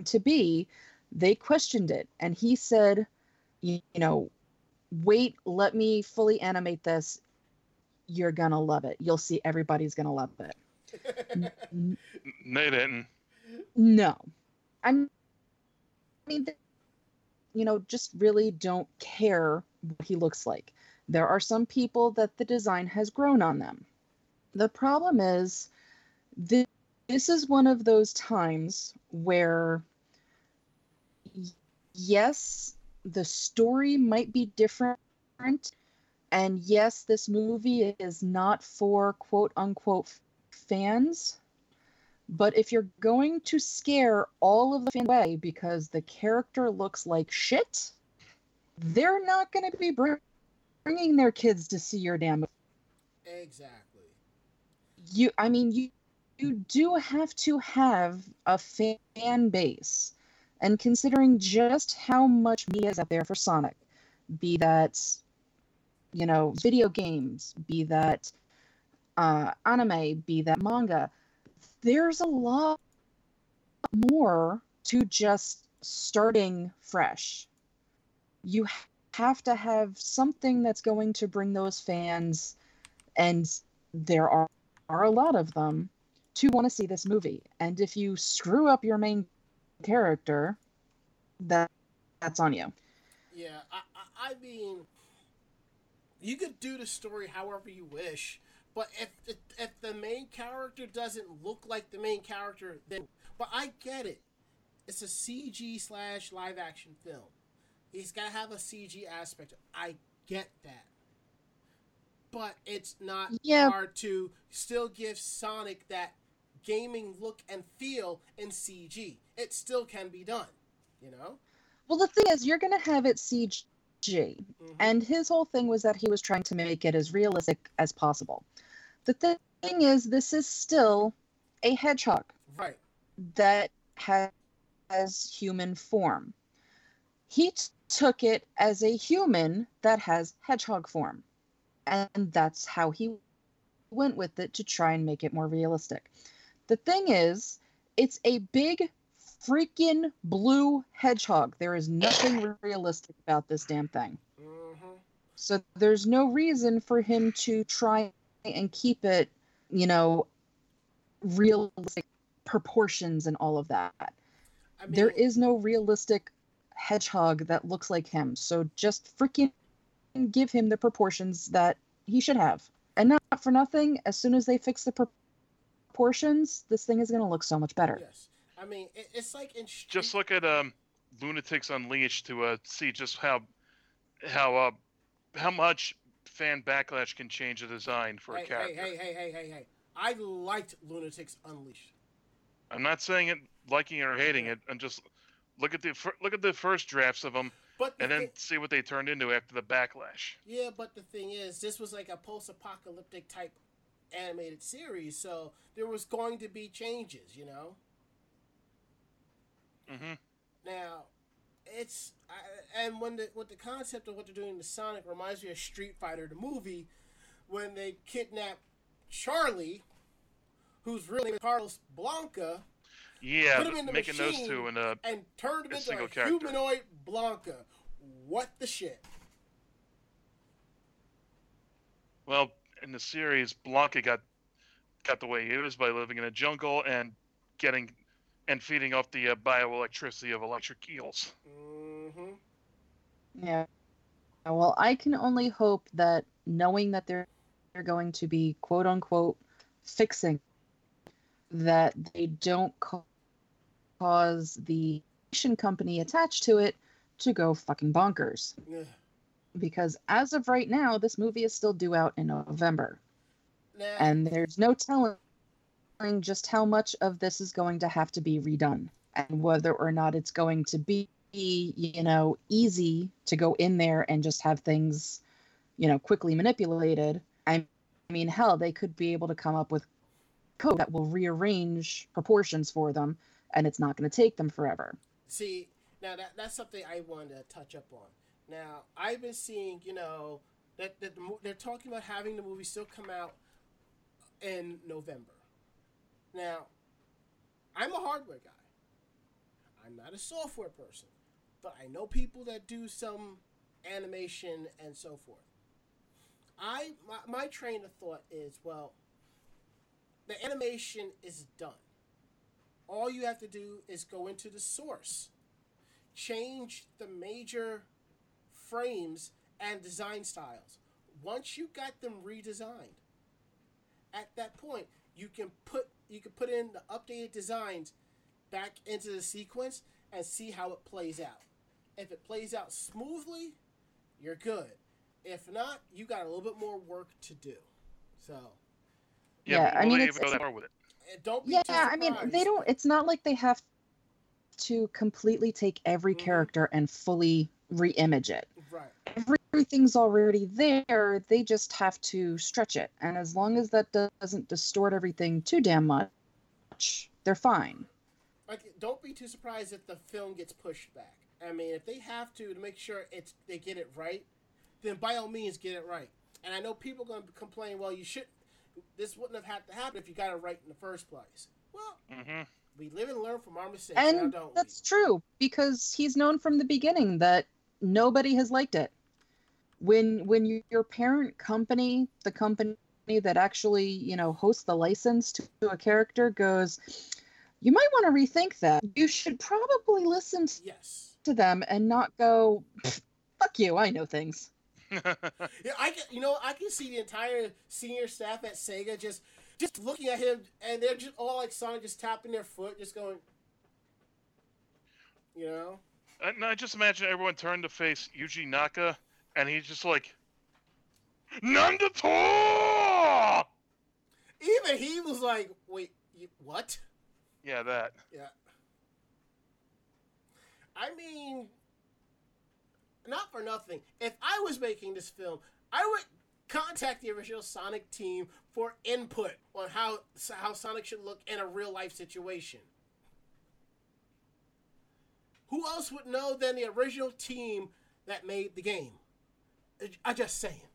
to be, they questioned it, and he said, you, you know, wait, let me fully animate this. You're gonna love it. You'll see everybody's gonna love it. N- N- They didn't. no. I'm, I mean, th- you know, just really don't care what he looks like. There are some people that the design has grown on them. The problem is, thi- this is one of those times where, yes, the story might be different. And yes, this movie is not for quote unquote fans. But if you're going to scare all of the fans away because the character looks like shit, they're not going to be bringing their kids to see your damn. exactly. You, I mean, you you do have to have a fan base, and considering just how much media is out there for Sonic, be that, you know, video games, be that uh, anime, be that manga, there's a lot more to just starting fresh. You have to have something that's going to bring those fans, and there are, are a lot of them, to want to see this movie. And if you screw up your main character, that that's on you. Yeah, I, I, mean, you could do the story however you wish, but if, if if the main character doesn't look like the main character, then but I get it. It's a CG slash live action film. He's got to have a CG aspect. I get that, but it's not Yeah. hard to still give Sonic that gaming look and feel in CG. It still can be done, you know. Well, the thing is, you're going to have it CG. Mhm. And his whole thing was that he was trying to make it as realistic as possible. The thing is, this is still a hedgehog right. that ha- has human form. He took it as a human that has hedgehog form. And that's how he went with it to try and make it more realistic. The thing is, it's a big freaking blue hedgehog. There is nothing realistic about this damn thing. hmm So there's no reason for him to try and keep it, you know, realistic proportions and all of that. I mean, there is no realistic hedgehog that looks like him. So just freaking give him the proportions that he should have. And not for nothing, as soon as they fix the proportions, this thing is going to look so much better. Yes, I mean it, it's like in Just look at um, Loonatics Unleashed to uh, see just how how uh, how much fan backlash can change a design for hey, a character. Hey, hey, hey, hey, hey, hey! I liked Loonatics Unleashed. I'm not saying it liking it or hating it. I'm just look at the fir- look at the first drafts of them But the and then thi- see what they turned into after the backlash. yeah, but the thing is, this was like a post-apocalyptic type animated series, so there was going to be changes, you know. hmm Now, it's I, and when the with the concept of what they're doing to Sonic reminds me of Street Fighter the movie when they kidnap Charlie, whose real name is Carlos Blanka, Yeah, Put 'em in the making those two in a and turned him A into single a character. humanoid Blanka. What the shit? well in the series, Blanka got got the way he was by living in a jungle and getting and feeding off the uh, bioelectricity of electric eels. Mm-hmm. Yeah. Well, I can only hope that knowing that they're they're going to be quote unquote fixing that they don't ca- cause the company attached to it to go fucking bonkers. Yeah. Because as of right now, this movie is still due out in November, Now, and there's no telling just how much of this is going to have to be redone and whether or not it's going to be you know easy to go in there and just have things you know quickly manipulated i mean hell they could be able to come up with code that will rearrange proportions for them and it's not going to take them forever see, now that that's something I wanted to touch up on. Now I've been seeing, you know, that, that the, they're talking about having the movie still come out in November. Now, I'm a hardware guy. I'm not a software person, but I know people that do some animation and so forth. I my, my train of thought is well, the animation is done. All you have to do is go into the source, change the major frames and design styles. Once you got them redesigned, at that point you can put you can put in the updated designs back into the sequence and see how it plays out. If it plays out smoothly, you're good. If not, you got a little bit more work to do. So, Yeah, Yeah, I will mean, it's- go that it's- far with it? Eh, don't be yeah i mean they don't it's not like they have to completely take every Mhm. character and fully re-image it Right. everything's already there. They just have to stretch it. And as long as that doesn't distort everything too damn much, they're fine. Like, don't be too surprised if the film gets pushed back. I mean, if they have to to make sure it's they get it right, then by all means get it right. And I know people are going to complain, well, you should. This wouldn't have had to happen if you got it right in the first place. Well, hmm we live and learn from our mistakes, now And don't that's true because he's known from the beginning that nobody has liked it. When when you, your parent company, the company that actually, you know, hosts the license to, to a character goes, you might want to rethink that. You should probably listen we? Yes. to them and not go, fuck you, I know things. Yeah, I can. You know, I can see the entire senior staff at Sega just just looking at him, and they're just all like Sonic, just tapping their foot, just going. You know. Uh, and I just imagine everyone turned to face Yuji Naka, and he's just like, Nandato! Even he was like, "Wait, you, what?" Yeah, that. Yeah. I mean, not for nothing. If I was making this film, I would contact the original Sonic team for input on how how Sonic should look in a real life situation. Who else would know than the original team that made the game? I just saying.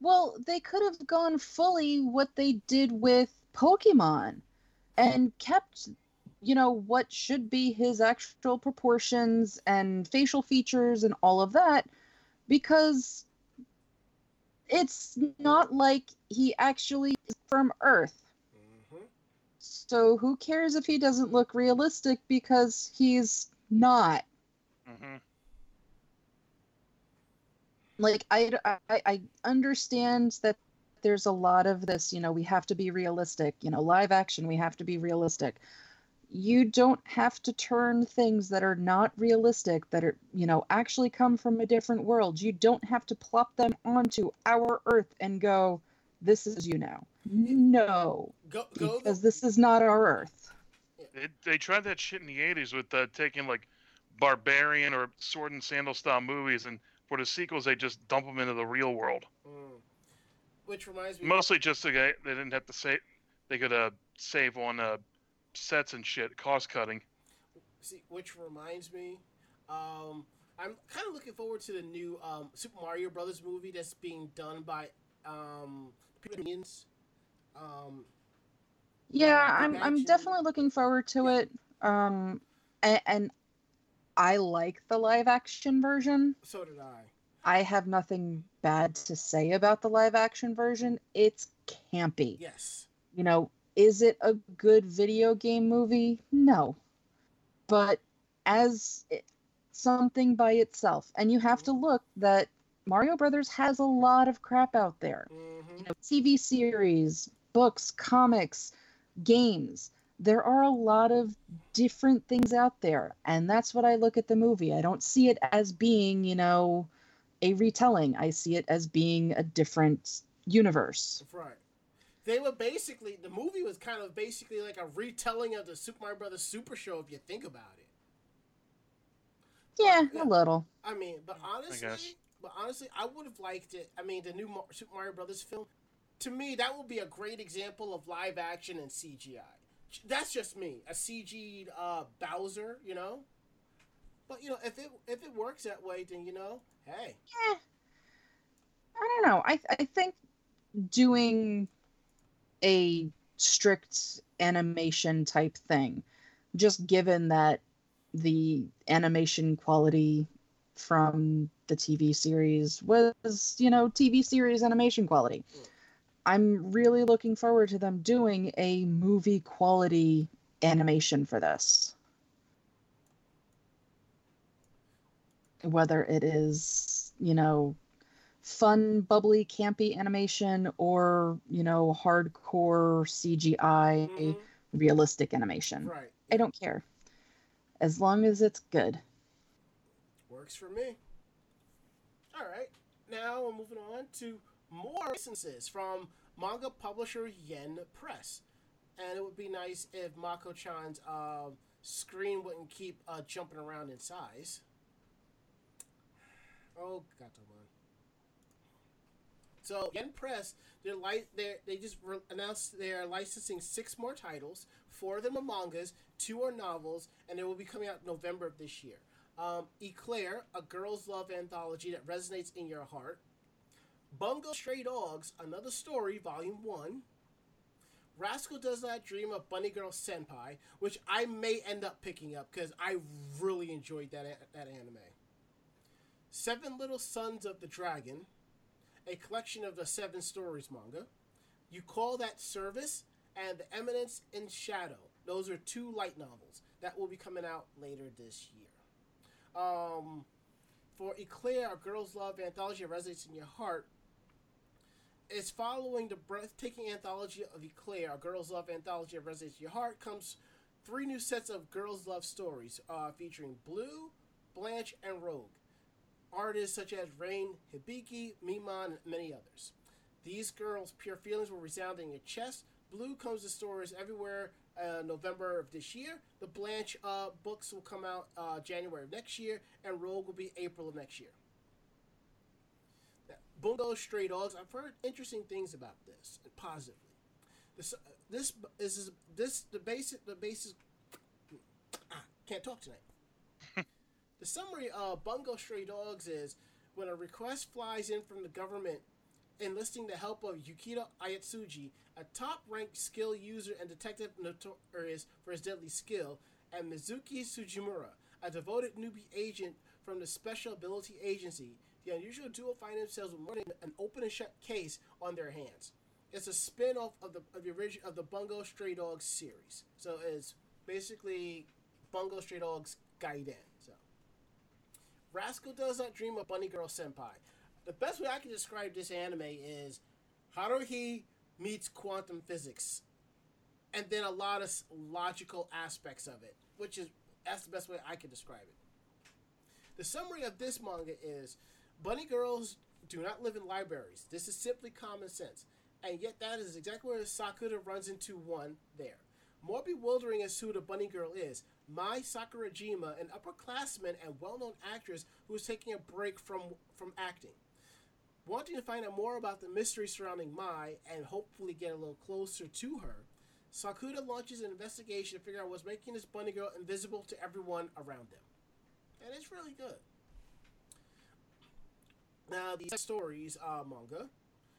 Well, they could have gone fully what they did with Pokemon and kept, you know, what should be his actual proportions and facial features and all of that because it's not like he actually is from Earth. Mm-hmm. So who cares if he doesn't look realistic because he's not. hmm like I, I i understand that there's a lot of this you know we have to be realistic you know live action we have to be realistic you don't have to turn things that are not realistic that are you know actually come from a different world you don't have to plop them onto our earth and go this is you now no Go go. because this is not our earth They, they tried that shit in the 80s with uh, taking, like, barbarian or sword and sandal style movies, and for the sequels, they just dump them into the real world. Mm. Which reminds me. Mostly just so they, they didn't have to say, they could uh, save on uh, sets and shit, cost cutting. See, which reminds me, um, I'm kind of looking forward to the new um, Super Mario Brothers movie that's being done by um, Minions. Um, which reminds me, I'm kind of looking forward to the new Super Mario Brothers movie that's being done by Peter Minions. Which reminds me, I'm kind of looking forward to the new Super Mario Brothers movie that's being done by Peter Minions. Yeah, I'm I'm definitely looking forward to Yeah. it. Um, and, and I like the live action version. So did I. I have nothing bad to say about the live action version. It's campy. Yes. You know, is it a good video game movie? No. But as it- something by itself, and you have to look that Mario Brothers has a lot of crap out there. hmm You know, TV series, books, comics, games. There are a lot of different things out there, and that's what I look at the movie. I don't see it as being, you know, a retelling. I see it as being a different universe. Right. They were basically the movie was kind of basically like a retelling of the Super Mario Brothers Super Show if you think about it. Yeah, Yeah. a little. I mean, but honestly, guess. but honestly, I would have liked it. I mean, the new Mar- Super Mario Brothers film. To me, that would be a great example of live action and CGI. That's just me, a CG uh, Bowser, you know. But you know, if it if it works that way, then you know, hey, Yeah. I don't know. I I think doing a strict animation type thing, just given that the animation quality from the TV series was, you know, TV series animation quality. I'm really looking forward to them doing a movie quality animation for this. Whether it is, you know, fun, bubbly, campy animation or, you know, hardcore CGI, mhm, realistic animation. right, I don't care. As long as it's good. works for me. All right, now we're moving on to more licenses from manga publisher Yen Press, and it would be nice if Mako-chan's um, screen wouldn't keep uh, jumping around in size. Oh, Gatomon. So Yen Press, they're li- they're, they just re- announced they're licensing six more titles. Four of them are mangas, two are novels, and they will be coming out November of this year. Um, Eclair, a girl's love anthology that resonates in your heart. Bungo Stray Dogs, another story, volume one. Rascal Does Not Dream of Bunny Girl Senpai, which I may end up picking up because I really enjoyed that that anime. Seven Little Sons of the Dragon, a collection of the Seven Stories manga. You Call That Service, and The Eminence in Shadow. Those are two light novels that will be coming out later this year. Um, for Eclair, A Girl's Love anthology resonates in your heart, is following the breathtaking anthology of Eclair, A Girl's Love anthology resonates in your heart, comes three new sets of girls' love stories uh, featuring Blue, Blanche, and Rogue. Artists such as Rain Hibiki, Miman, and many others. These girls' pure feelings will resound in your chest. Blue comes to stores everywhere uh, November of this year. The Blanche uh, books will come out uh, January of next year, and Rogue will be April of next year. Bungo Stray Dogs. I've heard interesting things about this, positively. This, this is this the basic the basis. Ah, can't talk tonight. The summary of Bungo Stray Dogs is when a request flies in from the government enlisting the help of Yukito Ayatsuji, a top-ranked skill user and detective notorious for his deadly skill, and Mizuki Tsujimura, a devoted newbie agent from the Special Ability Agency. The unusual duo find themselves with more than an open and shut case on their hands. It's a spin-off of the of the origin of the Bungo Stray Dogs series. So it's basically Bungo Stray Dogs Gaiden. Rascal does not dream of Bunny Girl Senpai. The best way I can describe this anime is Haruhi meets quantum physics, and then a lot of logical aspects of it, which is that's the best way I can describe it. The summary of this manga is bunny girls do not live in libraries. This is simply common sense. And yet that is exactly where Sakuta runs into one there. More bewildering as who the bunny girl is, Mai Sakurajima, an upperclassman and well-known actress who is taking a break from from acting. Wanting to find out more about the mystery surrounding Mai and hopefully get a little closer to her, Sakuta launches an investigation to figure out what's making this bunny girl invisible to everyone around them. And it's really good. Now, the stories uh, manga.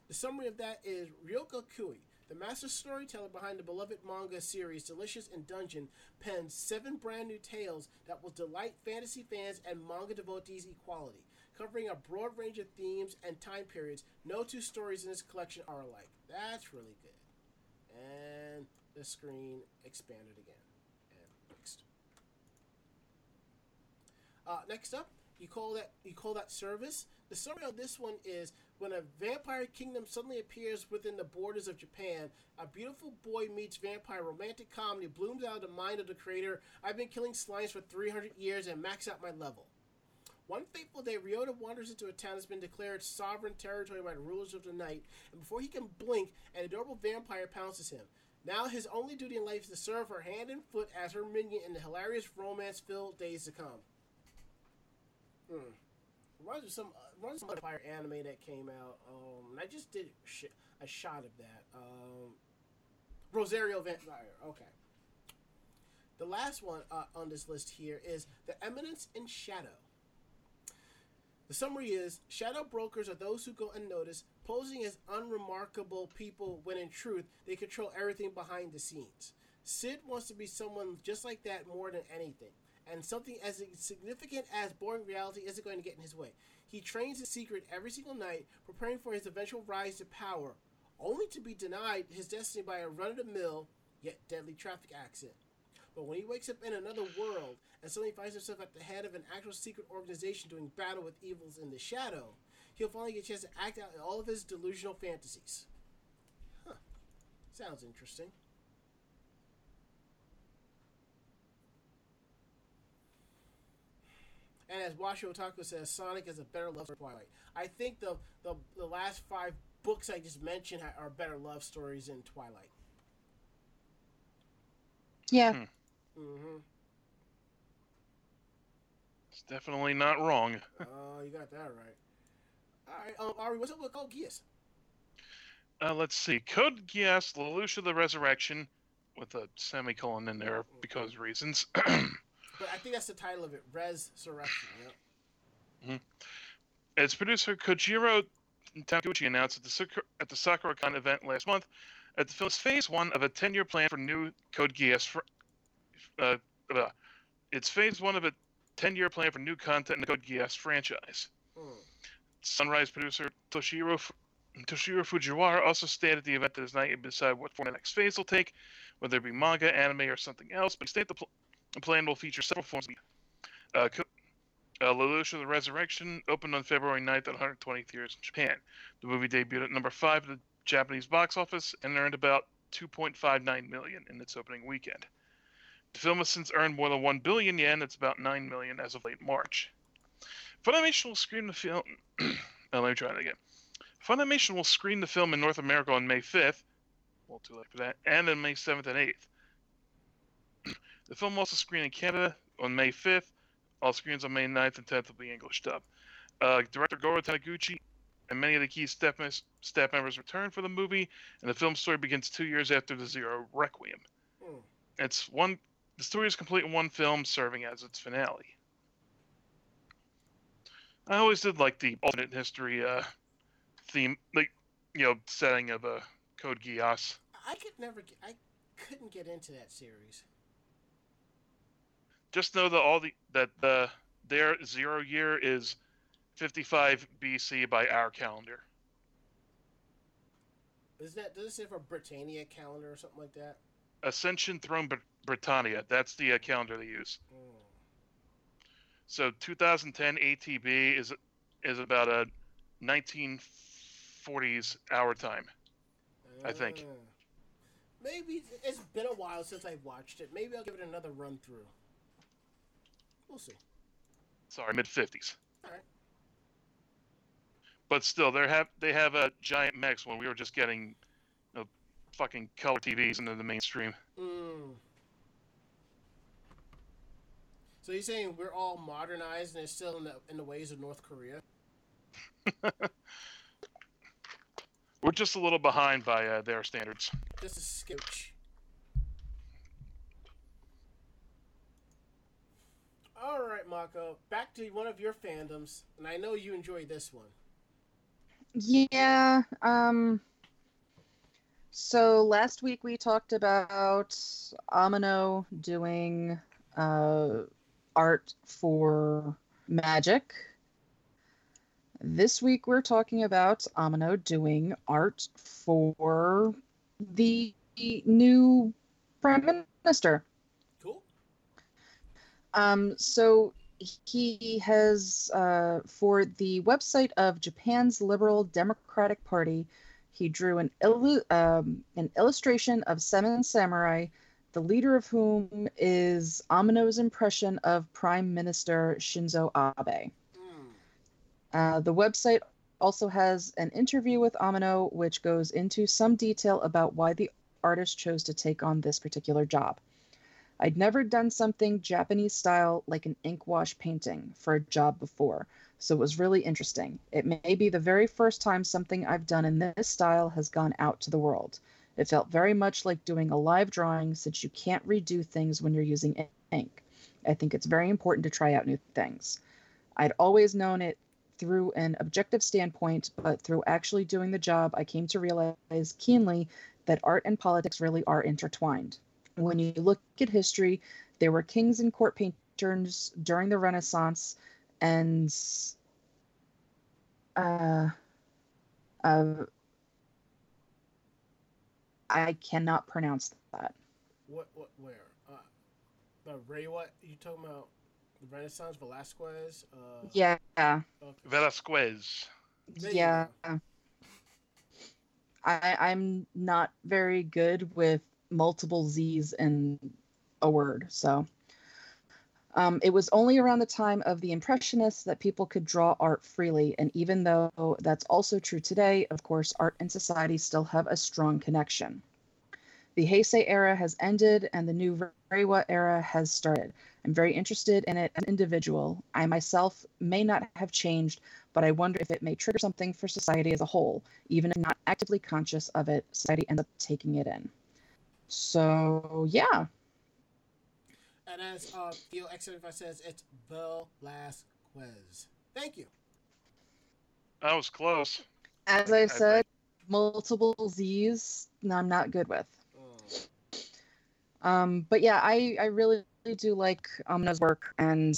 The summary of that is Ryoko Kui, The master storyteller behind the beloved manga series Delicious in Dungeon penned seven brand new tales that will delight fantasy fans and manga devotees equality, covering a broad range of themes and time periods. No two stories in this collection are alike. That's really good. And the screen expanded again and fixed. Uh, next up, you call that you call that service. The summary of this one is when a vampire kingdom suddenly appears within the borders of Japan, a beautiful boy meets vampire romantic comedy blooms out of the mind of the creator. I've been killing slimes for 300 years and max out my level. One fateful day, Ryota wanders into a town that's been declared sovereign territory by the rulers of the night, and before he can blink, an adorable vampire pounces him. Now his only duty in life is to serve her hand and foot as her minion in the hilarious romance-filled days to come. Hmm. Reminds me of some uh, me of fire anime that came out. Um, I just did sh- a shot of that. Um, Rosario Vampire. Okay. The last one uh, on this list here is The Eminence in Shadow. The summary is shadow brokers are those who go unnoticed, posing as unremarkable people when in truth they control everything behind the scenes. Sid wants to be someone just like that more than anything, and something as significant as boring reality isn't going to get in his way. He trains in secret every single night, preparing for his eventual rise to power, only to be denied his destiny by a run of the mill, yet deadly traffic accident. But when he wakes up in another world and suddenly finds himself at the head of an actual secret organization doing battle with evils in the shadow, he'll finally get a chance to act out all of his delusional fantasies. Huh. Sounds interesting. And as Washo Otaku says, Sonic is a better love story Twilight. I think the, the the last five books I just mentioned are better love stories in Twilight. Yeah. Hmm. Mm-hmm. It's definitely not wrong. Oh, you got that right. All right, um, Ari, what's up with Code Geass? Uh, let's see. Code Geass, Lelouch of the Resurrection, with a semicolon in there because reasons. But I think that's the title of it, Resurrection. Yeah. Its producer Kojiro Taniguchi announced at the Sakura, at the SakuraCon event last month that the film is phase one of a 10-year plan for new Code Geass. Fr- uh, uh, it's phase one of a 10-year plan for new content in the Code Geass franchise. Mm. Sunrise producer Toshiro Toshiro Fujiwara also stated at the event that his night to decide what form the next phase will take, whether it be manga, anime, or something else. But he stated the, pl- the plan will feature several forms. Of uh, Co- uh, Lelouch of the Resurrection opened on February 9th at 120th years in Japan. The movie debuted at number five at the Japanese box office and earned about 2.59 million in its opening weekend. The film has since earned more than 1 billion yen. That's about 9 million as of late March. Funimation will screen the film. oh, let me try that again. Funimation will screen the film in North America on May 5th. Well, too late for that. And on May 7th and 8th. The film also screen in Canada on May 5th. All screens on May 9th and 10th will be English dub. Uh, director Goro Taniguchi and many of the key staff, staff members return for the movie, and the film story begins two years after the Zero Requiem. Mm. It's one. The story is complete in one film, serving as its finale. I always did like the alternate history uh, theme, like you know, setting of a uh, Code Geass. I could never get. I couldn't get into that series. Just know that all the that the their zero year is 55 BC by our calendar. Is that does it say for Britannia calendar or something like that? Ascension Throne Br- Britannia. That's the uh, calendar they use. Mm. So 2010 ATB is is about a 1940s hour time. I think. Ah. Maybe it's been a while since I've watched it. Maybe I'll give it another run through. We'll see. Sorry, mid 50s. Alright. But still, they have they have a giant mechs when we were just getting, you know, fucking color TVs into the mainstream. Mm. So you're saying we're all modernized and it's still in the in the ways of North Korea? We're just a little behind by uh, their standards. Just a scooch. All right, Mako. Back to one of your fandoms, and I know you enjoy this one. Yeah. Um. So last week we talked about Amano doing uh, art for Magic. This week we're talking about Amano doing art for the new Prime Minister. Um, so he has, uh, for the website of Japan's Liberal Democratic Party, he drew an, illu- um, an illustration of Seven Samurai, the leader of whom is Amano's impression of Prime Minister Shinzo Abe. Mm. Uh, the website also has an interview with Amino, which goes into some detail about why the artist chose to take on this particular job. I'd never done something Japanese style like an ink wash painting for a job before, so it was really interesting. It may be the very first time something I've done in this style has gone out to the world. It felt very much like doing a live drawing since you can't redo things when you're using ink. I think it's very important to try out new things. I'd always known it through an objective standpoint, but through actually doing the job, I came to realize keenly that art and politics really are intertwined. When you look at history, there were kings and court painters during the Renaissance, and uh, uh, I cannot pronounce that. What? What? Where? Uh, the Ray? What? You talking about? The Renaissance, Velasquez. Uh, Yeah, okay. Velasquez. Yeah. I, I'm not very good with multiple Z's in a word, so. Um, it was only around the time of the Impressionists that people could draw art freely, and even though that's also true today, of course, art and society still have a strong connection. The Heisei era has ended, and the new Reiwa era has started. I'm very interested in it as an individual. I myself may not have changed, but I wonder if it may trigger something for society as a whole. Even if not actively conscious of it, society ends up taking it in. So, yeah. And as uh, Theo X75 says, it's Velasquez. Thank you. That was close. As I I said, multiple Z's, no, I'm not good with. Mm. Um, but yeah, I, I really do like Amano's work, and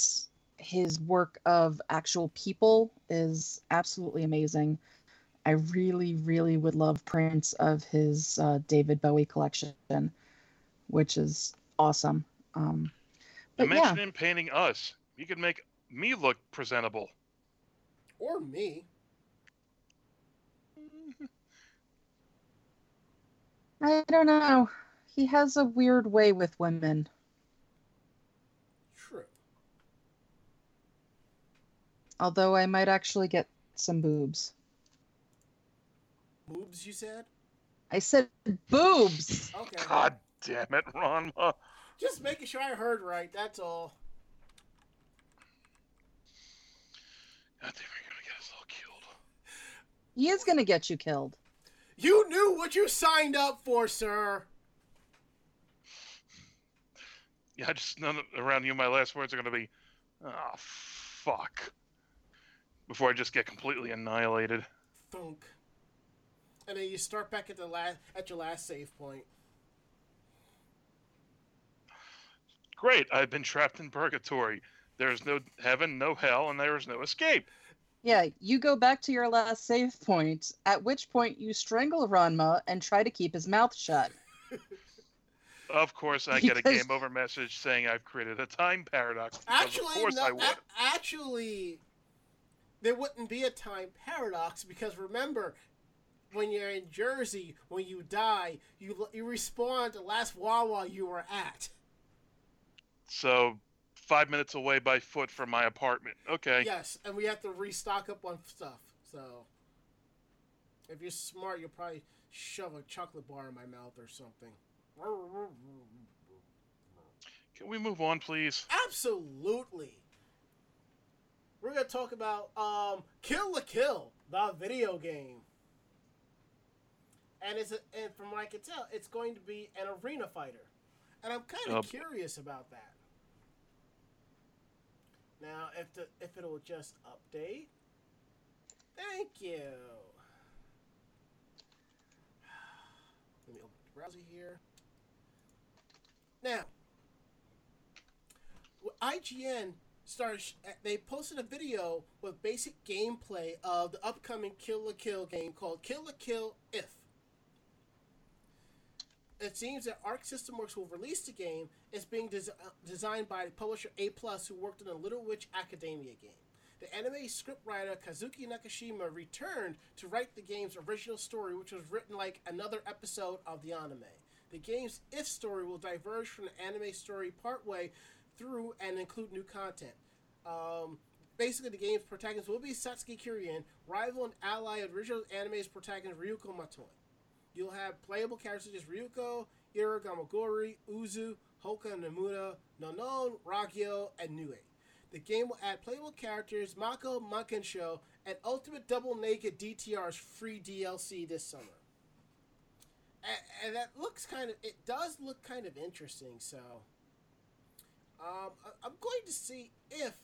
his work of actual people is absolutely amazing. I really, really would love prints of his uh, David Bowie collection, which is awesome. Um, but yeah, him painting us. He could make me look presentable. Or me. I don't know. He has a weird way with women. True. Although I might actually get some boobs. Moobs, you said? I said boobs. Okay. God damn it, Ranma. Just making sure I heard right. That's all. God damn, you're gonna get us all killed. He is gonna get you killed. You knew what you signed up for, sir. Yeah, I just none of, around you. My last words are gonna be, "Oh fuck," before I just get completely annihilated. Thunk. And then you start back at the last at your last save point. Great, I've been trapped in purgatory. There is no heaven, no hell, and there is no escape. Yeah, you go back to your last save point, at which point you strangle Ranma and try to keep his mouth shut. Of course, I get a game over message saying I've created a time paradox. Actually, of course no, I would. a- actually, there wouldn't be a time paradox because remember, when you're in Jersey, when you die, you you respawn to the last Wawa you were at. So, five minutes away by foot from my apartment. Okay. Yes, and we have to restock up on stuff. So, if you're smart, you'll probably shove a chocolate bar in my mouth or something. Can we move on, please? Absolutely. We're gonna talk about um, Kill la Kill, the video game, and it's a, and from what I can tell, it's going to be an arena fighter, and I'm kind of Oh. curious about that. Now, if the if it'll just update, thank you. Let me open the browser here. Now, IGN started. Eh, they posted a video with basic gameplay of the upcoming Kill la Kill game called Kill la Kill If. It seems that Arc System Works will release the game. It's being des- designed by publisher A Plus, who worked on the Little Witch Academia game. The anime scriptwriter Kazuki Nakashima returned to write the game's original story, which was written like another episode of the anime. The game's If story will diverge from the anime story partway through and include new content. Um, basically, the game's protagonist will be Satsuki Kiryu, rival and ally of original anime's protagonist Ryuko Matoi. You'll have playable characters such as Ryuko, Ira Uzu, Hoka Nomura, Nonon, Ragyo, and Nue. The game will add playable characters Mako Mankanshoku and Ultimate Double Naked DTR's free DLC this summer. And, and, that looks kind of, it does look kind of interesting, so. Um, I, I'm going to see if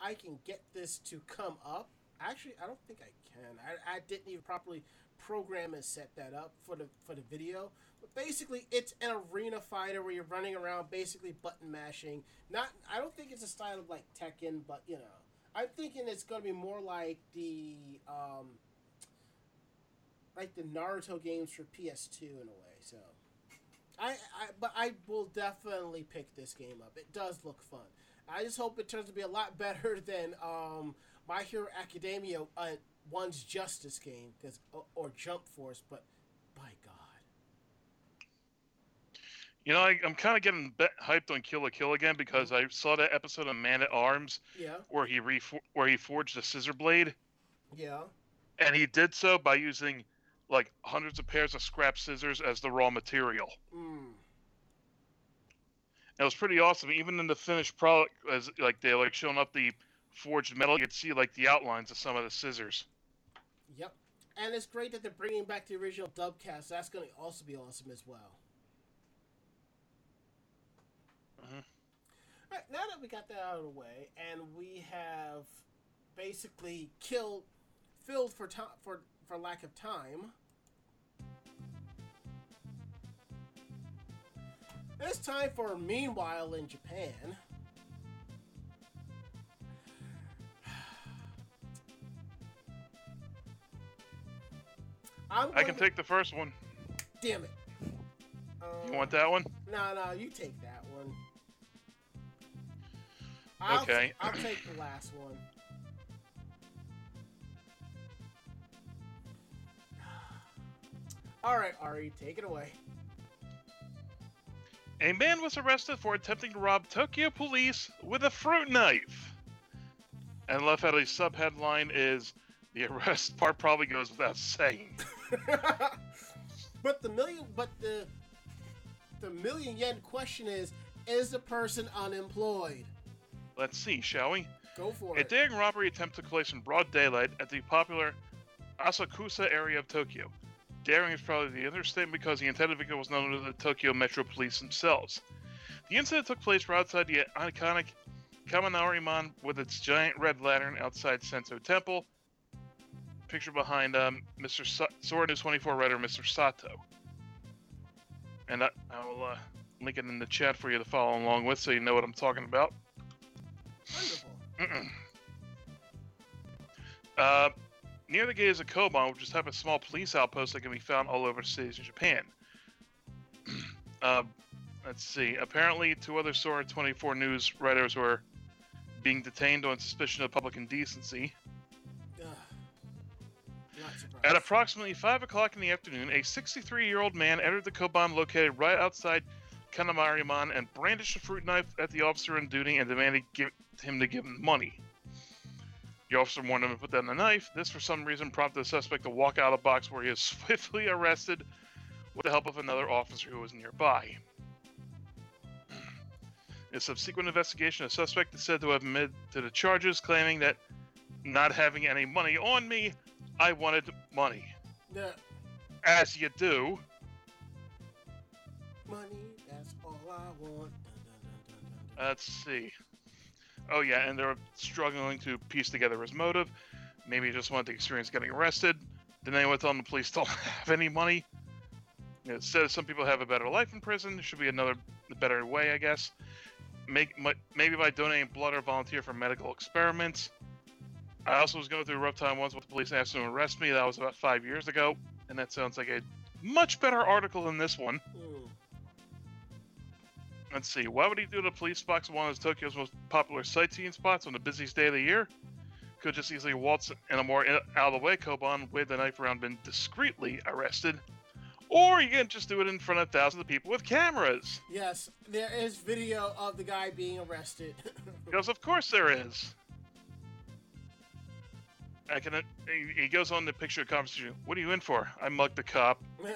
I can get this to come up. Actually, I don't think I can. I, I didn't even properly program has set that up for the for the video. But basically, it's an arena fighter where you're running around, basically button mashing. Not, I don't think it's a style of like Tekken, but you know, I'm thinking it's gonna be more like the um, like the Naruto games for PS2 in a way. So, I, I but I will definitely pick this game up. It does look fun. I just hope it turns to be a lot better than um, My Hero Academia uh, one's Justice game, because or, Jump Force. But by God. You know, I, am kind of getting hyped on Kill la Kill again because I saw that episode of Man at Arms Yeah. where he re- where he forged a scissor blade, Yeah. and he did so by using like hundreds of pairs of scrap scissors as the raw material. Mm. It was pretty awesome. Even in the finished product, as like they like showing up the forged metal, you could see like the outlines of some of the scissors. And it's great that they're bringing back the original dub cast. That's going to also be awesome as well. Mhm. All right, now that we got that out of the way, and we have basically killed, filled for time for for lack of time. It's time for Meanwhile in Japan. I'm I can to- take the first one. Damn it. You Um, want that one? No, no, you take that one. I'll Okay. t- I'll take the last one. All right, Ari, take it away. A man was arrested for attempting to rob Tokyo police with a fruit knife. And left out a subheadline is the arrest part probably goes without saying. but the million, but the the million yen question is: Is the person unemployed? Let's see, shall we? Go for A it. A daring robbery attempt took place in broad daylight at the popular Asakusa area of Tokyo. Daring is probably the understatement because the intended victim was none other than the Tokyo Metro Police themselves. The incident took place right outside the iconic Kaminari-mon with its giant red lantern outside Sento Temple. Picture behind um, Mr. Sa- Sora News 24 writer Mr. Sato. And I, I will uh, link it in the chat for you to follow along with so you know what I'm talking about. Wonderful. uh, near the gate is a Koban, which is a type of small police outpost that can be found all over cities in Japan. uh, let's see. Apparently, two other Sora 24 News writers were being detained on suspicion of public indecency. At approximately 5 o'clock in the afternoon, a 63 year old man entered the Koban located right outside Kaminarimon and brandished a fruit knife at the officer on duty and demanded him to give him money. The officer warned him to put down the knife. This, for some reason, prompted the suspect to walk out of the box where he is swiftly arrested with the help of another officer who was nearby. In a subsequent investigation, the suspect is said to have admitted to the charges, claiming that not having any money on me, I wanted money. The As you do. money, that's all I want. Let's see. Oh yeah, and they're struggling to piece together his motive. Maybe he just wanted the experience getting arrested. Then they went on the police don't have any money. It says some people have a better life in prison. There should be another better way, I guess. Make maybe by donating blood or volunteer for medical experiments. I also was going through a rough time once with the police asked to arrest me. That was about five years ago, and that sounds like a much better article than this one. Hmm. Let's see. Why would he do the police box one of Tokyo's most popular sightseeing spots on the busiest day of the year? Could just easily waltz in a more in- out of the way Koban, wave the knife around, been discreetly arrested. Or you can just do it in front of thousands of people with cameras. Yes, there is video of the guy being arrested. Because of course there is. I can. He he goes on the picture of conversation. What are you in for? I mugged the cop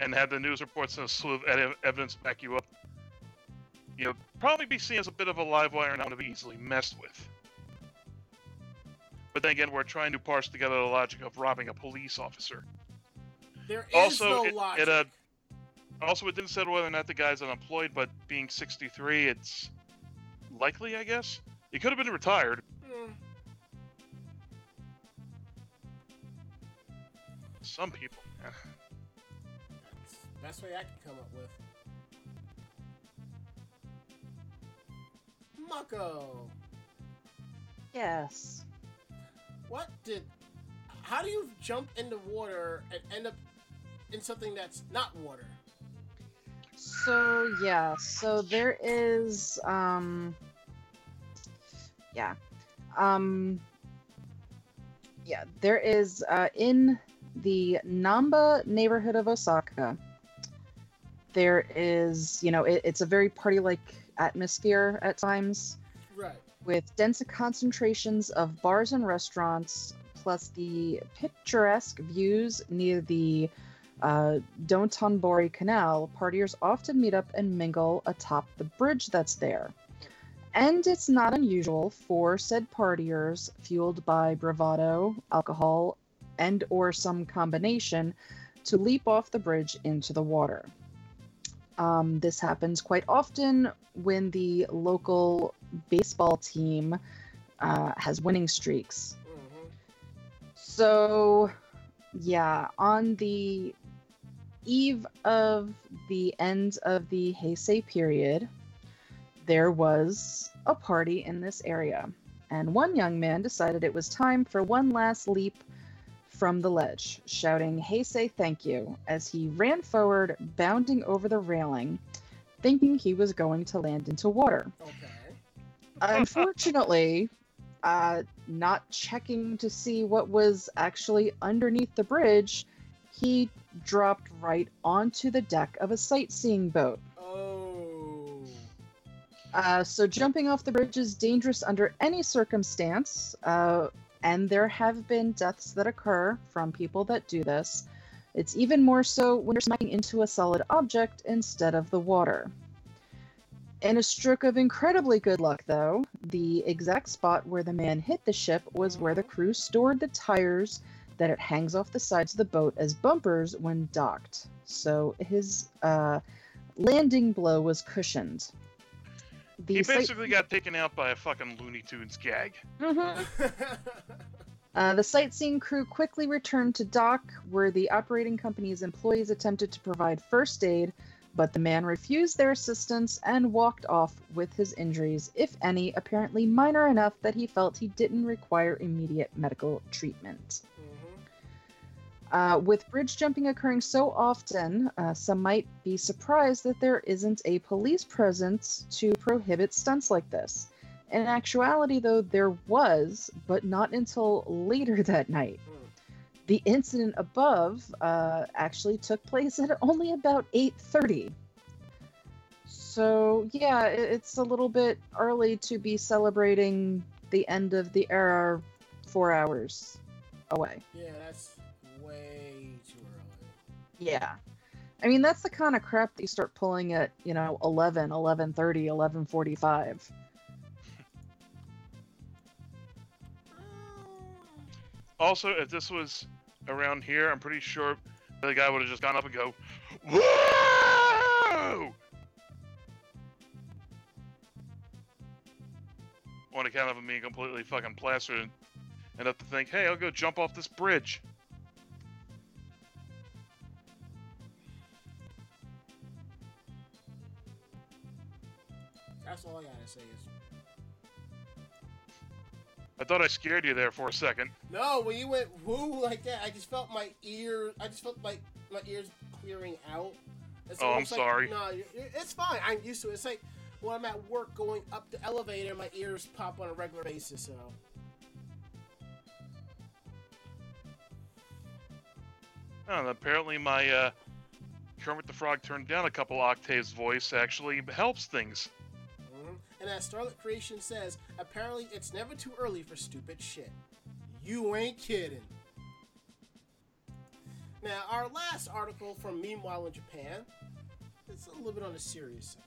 and had the news reports and a slew of evidence back you up. You know, probably be seen as a bit of a live wire and not to be easily messed with. But then again, we're trying to parse together the logic of robbing a police officer. there is Also, no it- logic. it, uh, Also, it didn't say whether or not the guy's unemployed, but being 63, it's likely, I guess. He could have been retired. Some people, man. That's the best way I can come up with. Mako, Yes. what did? How do you jump into water and end up in something that's not water? So yeah, so there is um yeah. Um yeah, there is uh in the Namba neighborhood of Osaka. There is, you know, it, it's a very party-like atmosphere at times Right. with dense concentrations of bars and restaurants, plus the picturesque views near the uh, Dotonbori Canal, partiers often meet up and mingle atop the bridge that's there. And it's not unusual for said partiers, fueled by bravado, alcohol, and or some combination, to leap off the bridge into the water. Um, this happens quite often when the local baseball team uh, has winning streaks. hmm So, yeah, on the eve of the end of the Heisei period, there was a party in this area, and one young man decided it was time for one last leap from the ledge, shouting Hey, say thank you as he ran forward, bounding over the railing, thinking he was going to land into water. Okay. Unfortunately, uh, not checking to see what was actually underneath the bridge, he dropped right onto the deck of a sightseeing boat. Uh, so, jumping off the bridge is dangerous under any circumstance, uh, and there have been deaths that occur from people that do this. It's even more so when you're smacking into a solid object instead of the water. In a stroke of incredibly good luck, though, the exact spot where the man hit the ship was where the crew stored the tires that it hangs off the sides of the boat as bumpers when docked. So his uh, landing blow was cushioned. The He sight- basically got taken out by a fucking Looney Tunes gag. Mhm. Uh, the sightseeing crew quickly returned to dock, where the operating company's employees attempted to provide first aid, but the man refused their assistance and walked off with his injuries, if any, apparently minor enough that he felt he didn't require immediate medical treatment. Uh, with bridge jumping occurring so often, uh, some might be surprised that there isn't a police presence to prohibit stunts like this. In actuality, though, there was, but not until later that night. The incident above uh, actually took place at only about 8:30. So yeah, it's a little bit early to be celebrating the end of the era four hours away. Yeah, that's way too early. Yeah. I mean, that's the kind of crap that you start pulling at, you know, 11, 11.30, 11.45. Also, if this was around here, I'm pretty sure the guy would have just gone up and go, "Whoa!" On account of him being completely fucking plastered, up to think, "Hey, I'll go jump off this bridge." That's all I gotta say is. I thought I scared you there for a second. No, when you went woo like that, I just felt my ear. I just felt like my ears clearing out. It's Oh, I'm like- sorry. No, it's fine. I'm used to it. It's like when I'm at work going up the elevator, my ears pop on a regular basis. So. Oh, apparently my uh, Kermit the Frog turned down a couple octaves voice actually helps things. And as Starlit Creation says, apparently it's never too early for stupid shit. You ain't kidding. Now, our last article from Meanwhile in Japan, it's a little bit on the serious side.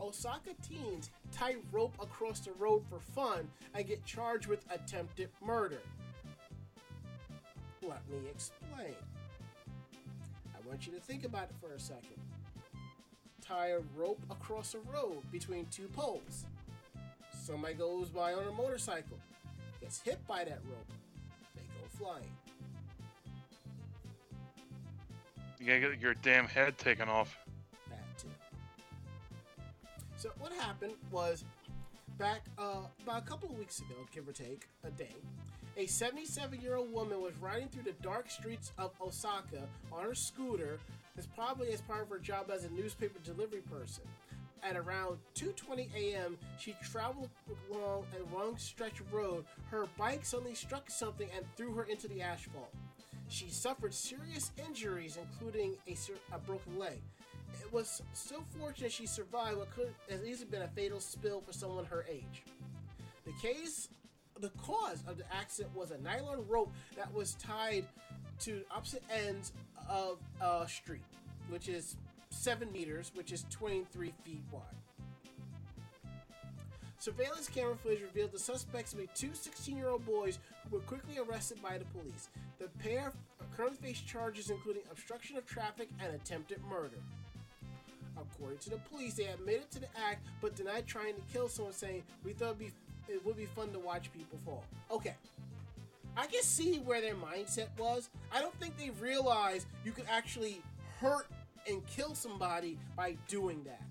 Osaka teens tie rope across the road for fun and get charged with attempted murder. Let me explain. I want you to think about it for a second tie a rope across a road between two poles. Somebody goes by on a motorcycle, gets hit by that rope, they go flying. You gotta get your damn head taken off. That too. So what happened was back uh, about a couple of weeks ago, give or take a day, a 77-year-old woman was riding through the dark streets of Osaka on her scooter. as probably as part of her job as a newspaper delivery person. At around 2:20 a.m., she traveled along a long stretch of road. Her bike suddenly struck something and threw her into the asphalt. She suffered serious injuries, including a, a broken leg. It was so fortunate she survived what could have easily been a fatal spill for someone her age. The case, the cause of the accident was a nylon rope that was tied to opposite ends of a street, which is seven meters, which is 23 feet wide. Surveillance camera footage revealed the suspects to be two 16 year old boys who were quickly arrested by the police. The pair currently face charges including obstruction of traffic and attempted murder. According to the police, they admitted to the act but denied trying to kill someone, saying, "We thought it'd be, it would be fun to watch people fall." Okay, I can see where their mindset was. I don't think they realized you could actually hurt and kill somebody by doing that.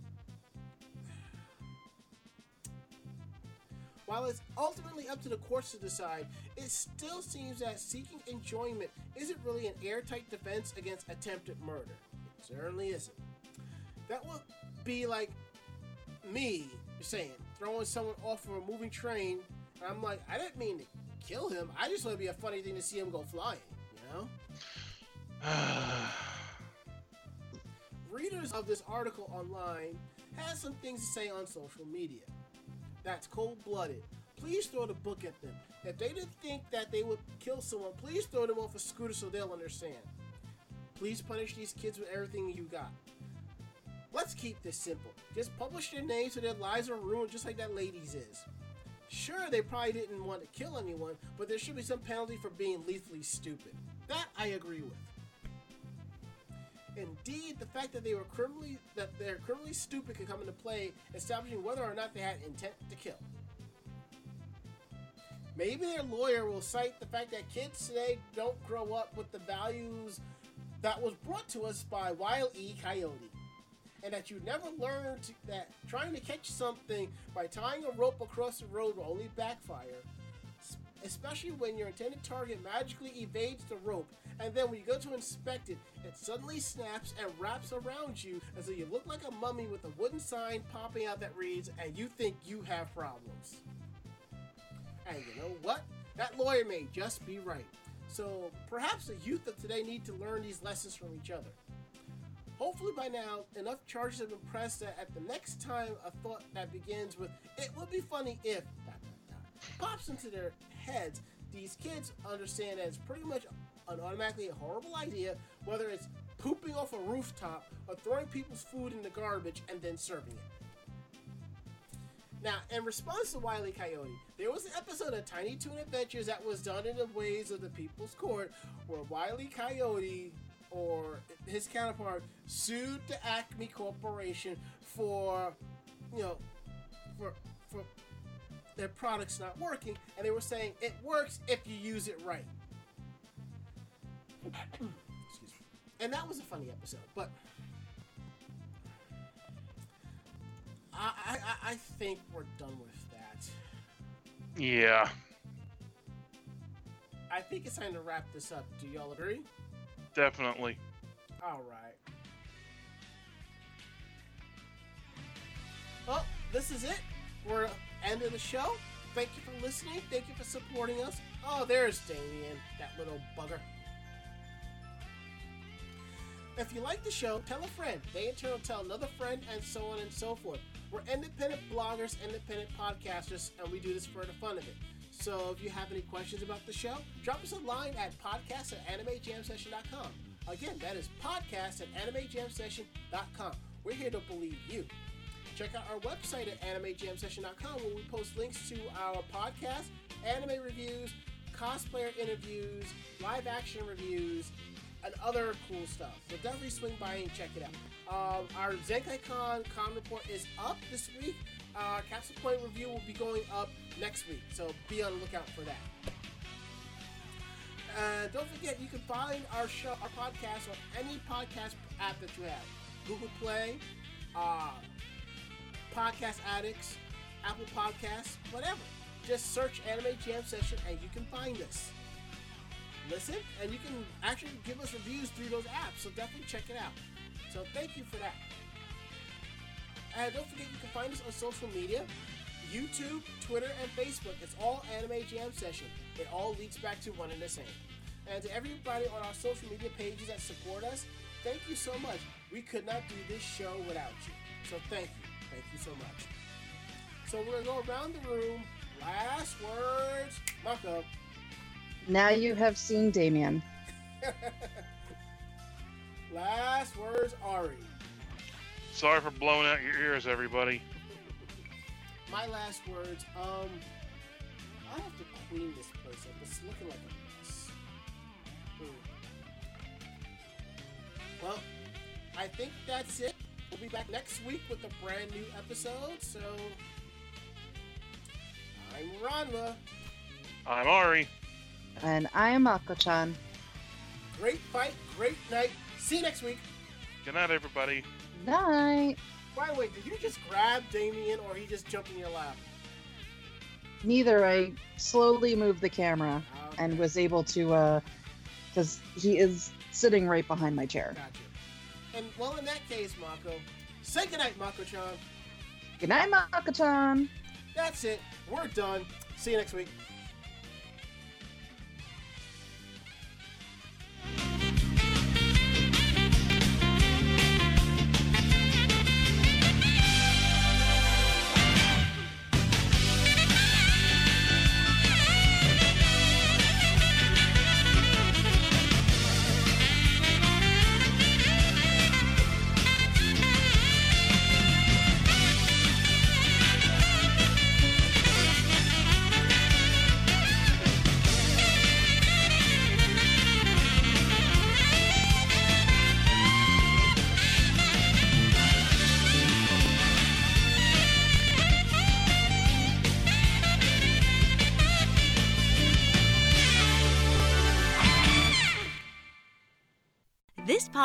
While it's ultimately up to the courts to decide, it still seems that seeking enjoyment isn't really an airtight defense against attempted murder. It certainly isn't. That would be like me saying, throwing someone off of a moving train, and I'm like, I didn't mean to kill him. I just thought it'd be a funny thing to see him go flying, you know? Readers of this article online has some things to say on social media. That's cold blooded. Please throw the book at them. If they didn't think that they would kill someone, please throw them off a scooter so they'll understand. Please punish these kids with everything you got. Let's keep this simple. Just publish their names so their lives are ruined just like that lady's is. Sure, they probably didn't want to kill anyone, but there should be some penalty for being lethally stupid. That I agree with. Indeed, the fact that they were criminally that they're criminally stupid could come into play, establishing whether or not they had intent to kill. Maybe their lawyer will cite the fact that kids today don't grow up with the values that was brought to us by Wile E. Coyote, and that you never learn to, that trying to catch something by tying a rope across the road will only backfire especially when your intended target magically evades the rope, and then when you go to inspect it, it suddenly snaps and wraps around you as though you look like a mummy with a wooden sign popping out that reads, and you think you have problems. And you know what? That lawyer may just be right. So perhaps the youth of today need to learn these lessons from each other. Hopefully by now, enough charges have been pressed that at the next time a thought that begins with, it would be funny if, pops into their heads, these kids understand that it's pretty much an automatically a horrible idea, whether it's pooping off a rooftop or throwing people's food in the garbage and then serving it. Now, in response to Wiley. Coyote, there was an episode of Tiny Toon Adventures that was done in the ways of the People's Court, where Wiley. Coyote or his counterpart sued the Acme Corporation for, you know, for for their products not working, and they were saying it works if you use it right. Excuse me. And that was a funny episode, but I, I, I think we're done with that. Yeah, I think it's time to wrap this up. Do y'all agree? Definitely. All right. Well, this is it. We're ending the show. Thank you for listening. Thank you for supporting us. Oh, there's Damien, that little bugger. If you like the show, tell a friend. They in turn will tell another friend, and so on and so forth. We're independent bloggers, independent podcasters, and we do this for the fun of it. So if you have any questions about the show, drop us a line at podcast at animejamsession.com. Again, that is podcast at animejamsession.com. We're here to believe you. Check out our website at animejamsession.com where we post links to our podcast, anime reviews, cosplayer interviews, live action reviews, and other cool stuff. So definitely swing by and check it out. Um, our Zenkaikon Con report is up this week. Our Capsule Point review will be going up next week, so be on the lookout for that. And don't forget, you can find our show, our podcast on any podcast app that you have: Google Play, uh, Podcast Addicts, Apple Podcasts, whatever. Just search Anime Jam Session and you can find us. Listen, and you can actually give us reviews through those apps, so definitely check it out. So thank you for that. And don't forget, you can find us on social media YouTube, Twitter, and Facebook. It's all Anime Jam Session. It all leads back to one and the same. And to everybody on our social media pages that support us, thank you so much. We could not do this show without you. So thank you. Thank you so much. So we're going to go around the room. Last words. Mako. Now you have seen Damien. Last words, Ari. Sorry for blowing out your ears, everybody. My last words, um, I have to clean this place up. It's looking like a mess. Hmm. Well, I think that's it. We'll be back next week with a brand new episode. So, I'm Ranma. I'm Ari. And I am Ako-chan. Great fight, great night. See you next week. Good night, everybody. Night. By the way, did you just grab Damien or he just jumped in your lap? Neither. I slowly moved the camera Okay. and was able to, uh, because he is sitting right behind my chair. Gotcha. And well, in that case, Mako, say goodnight, Mako-chan. Good night, Mako-chan. That's it. We're done. See you next week.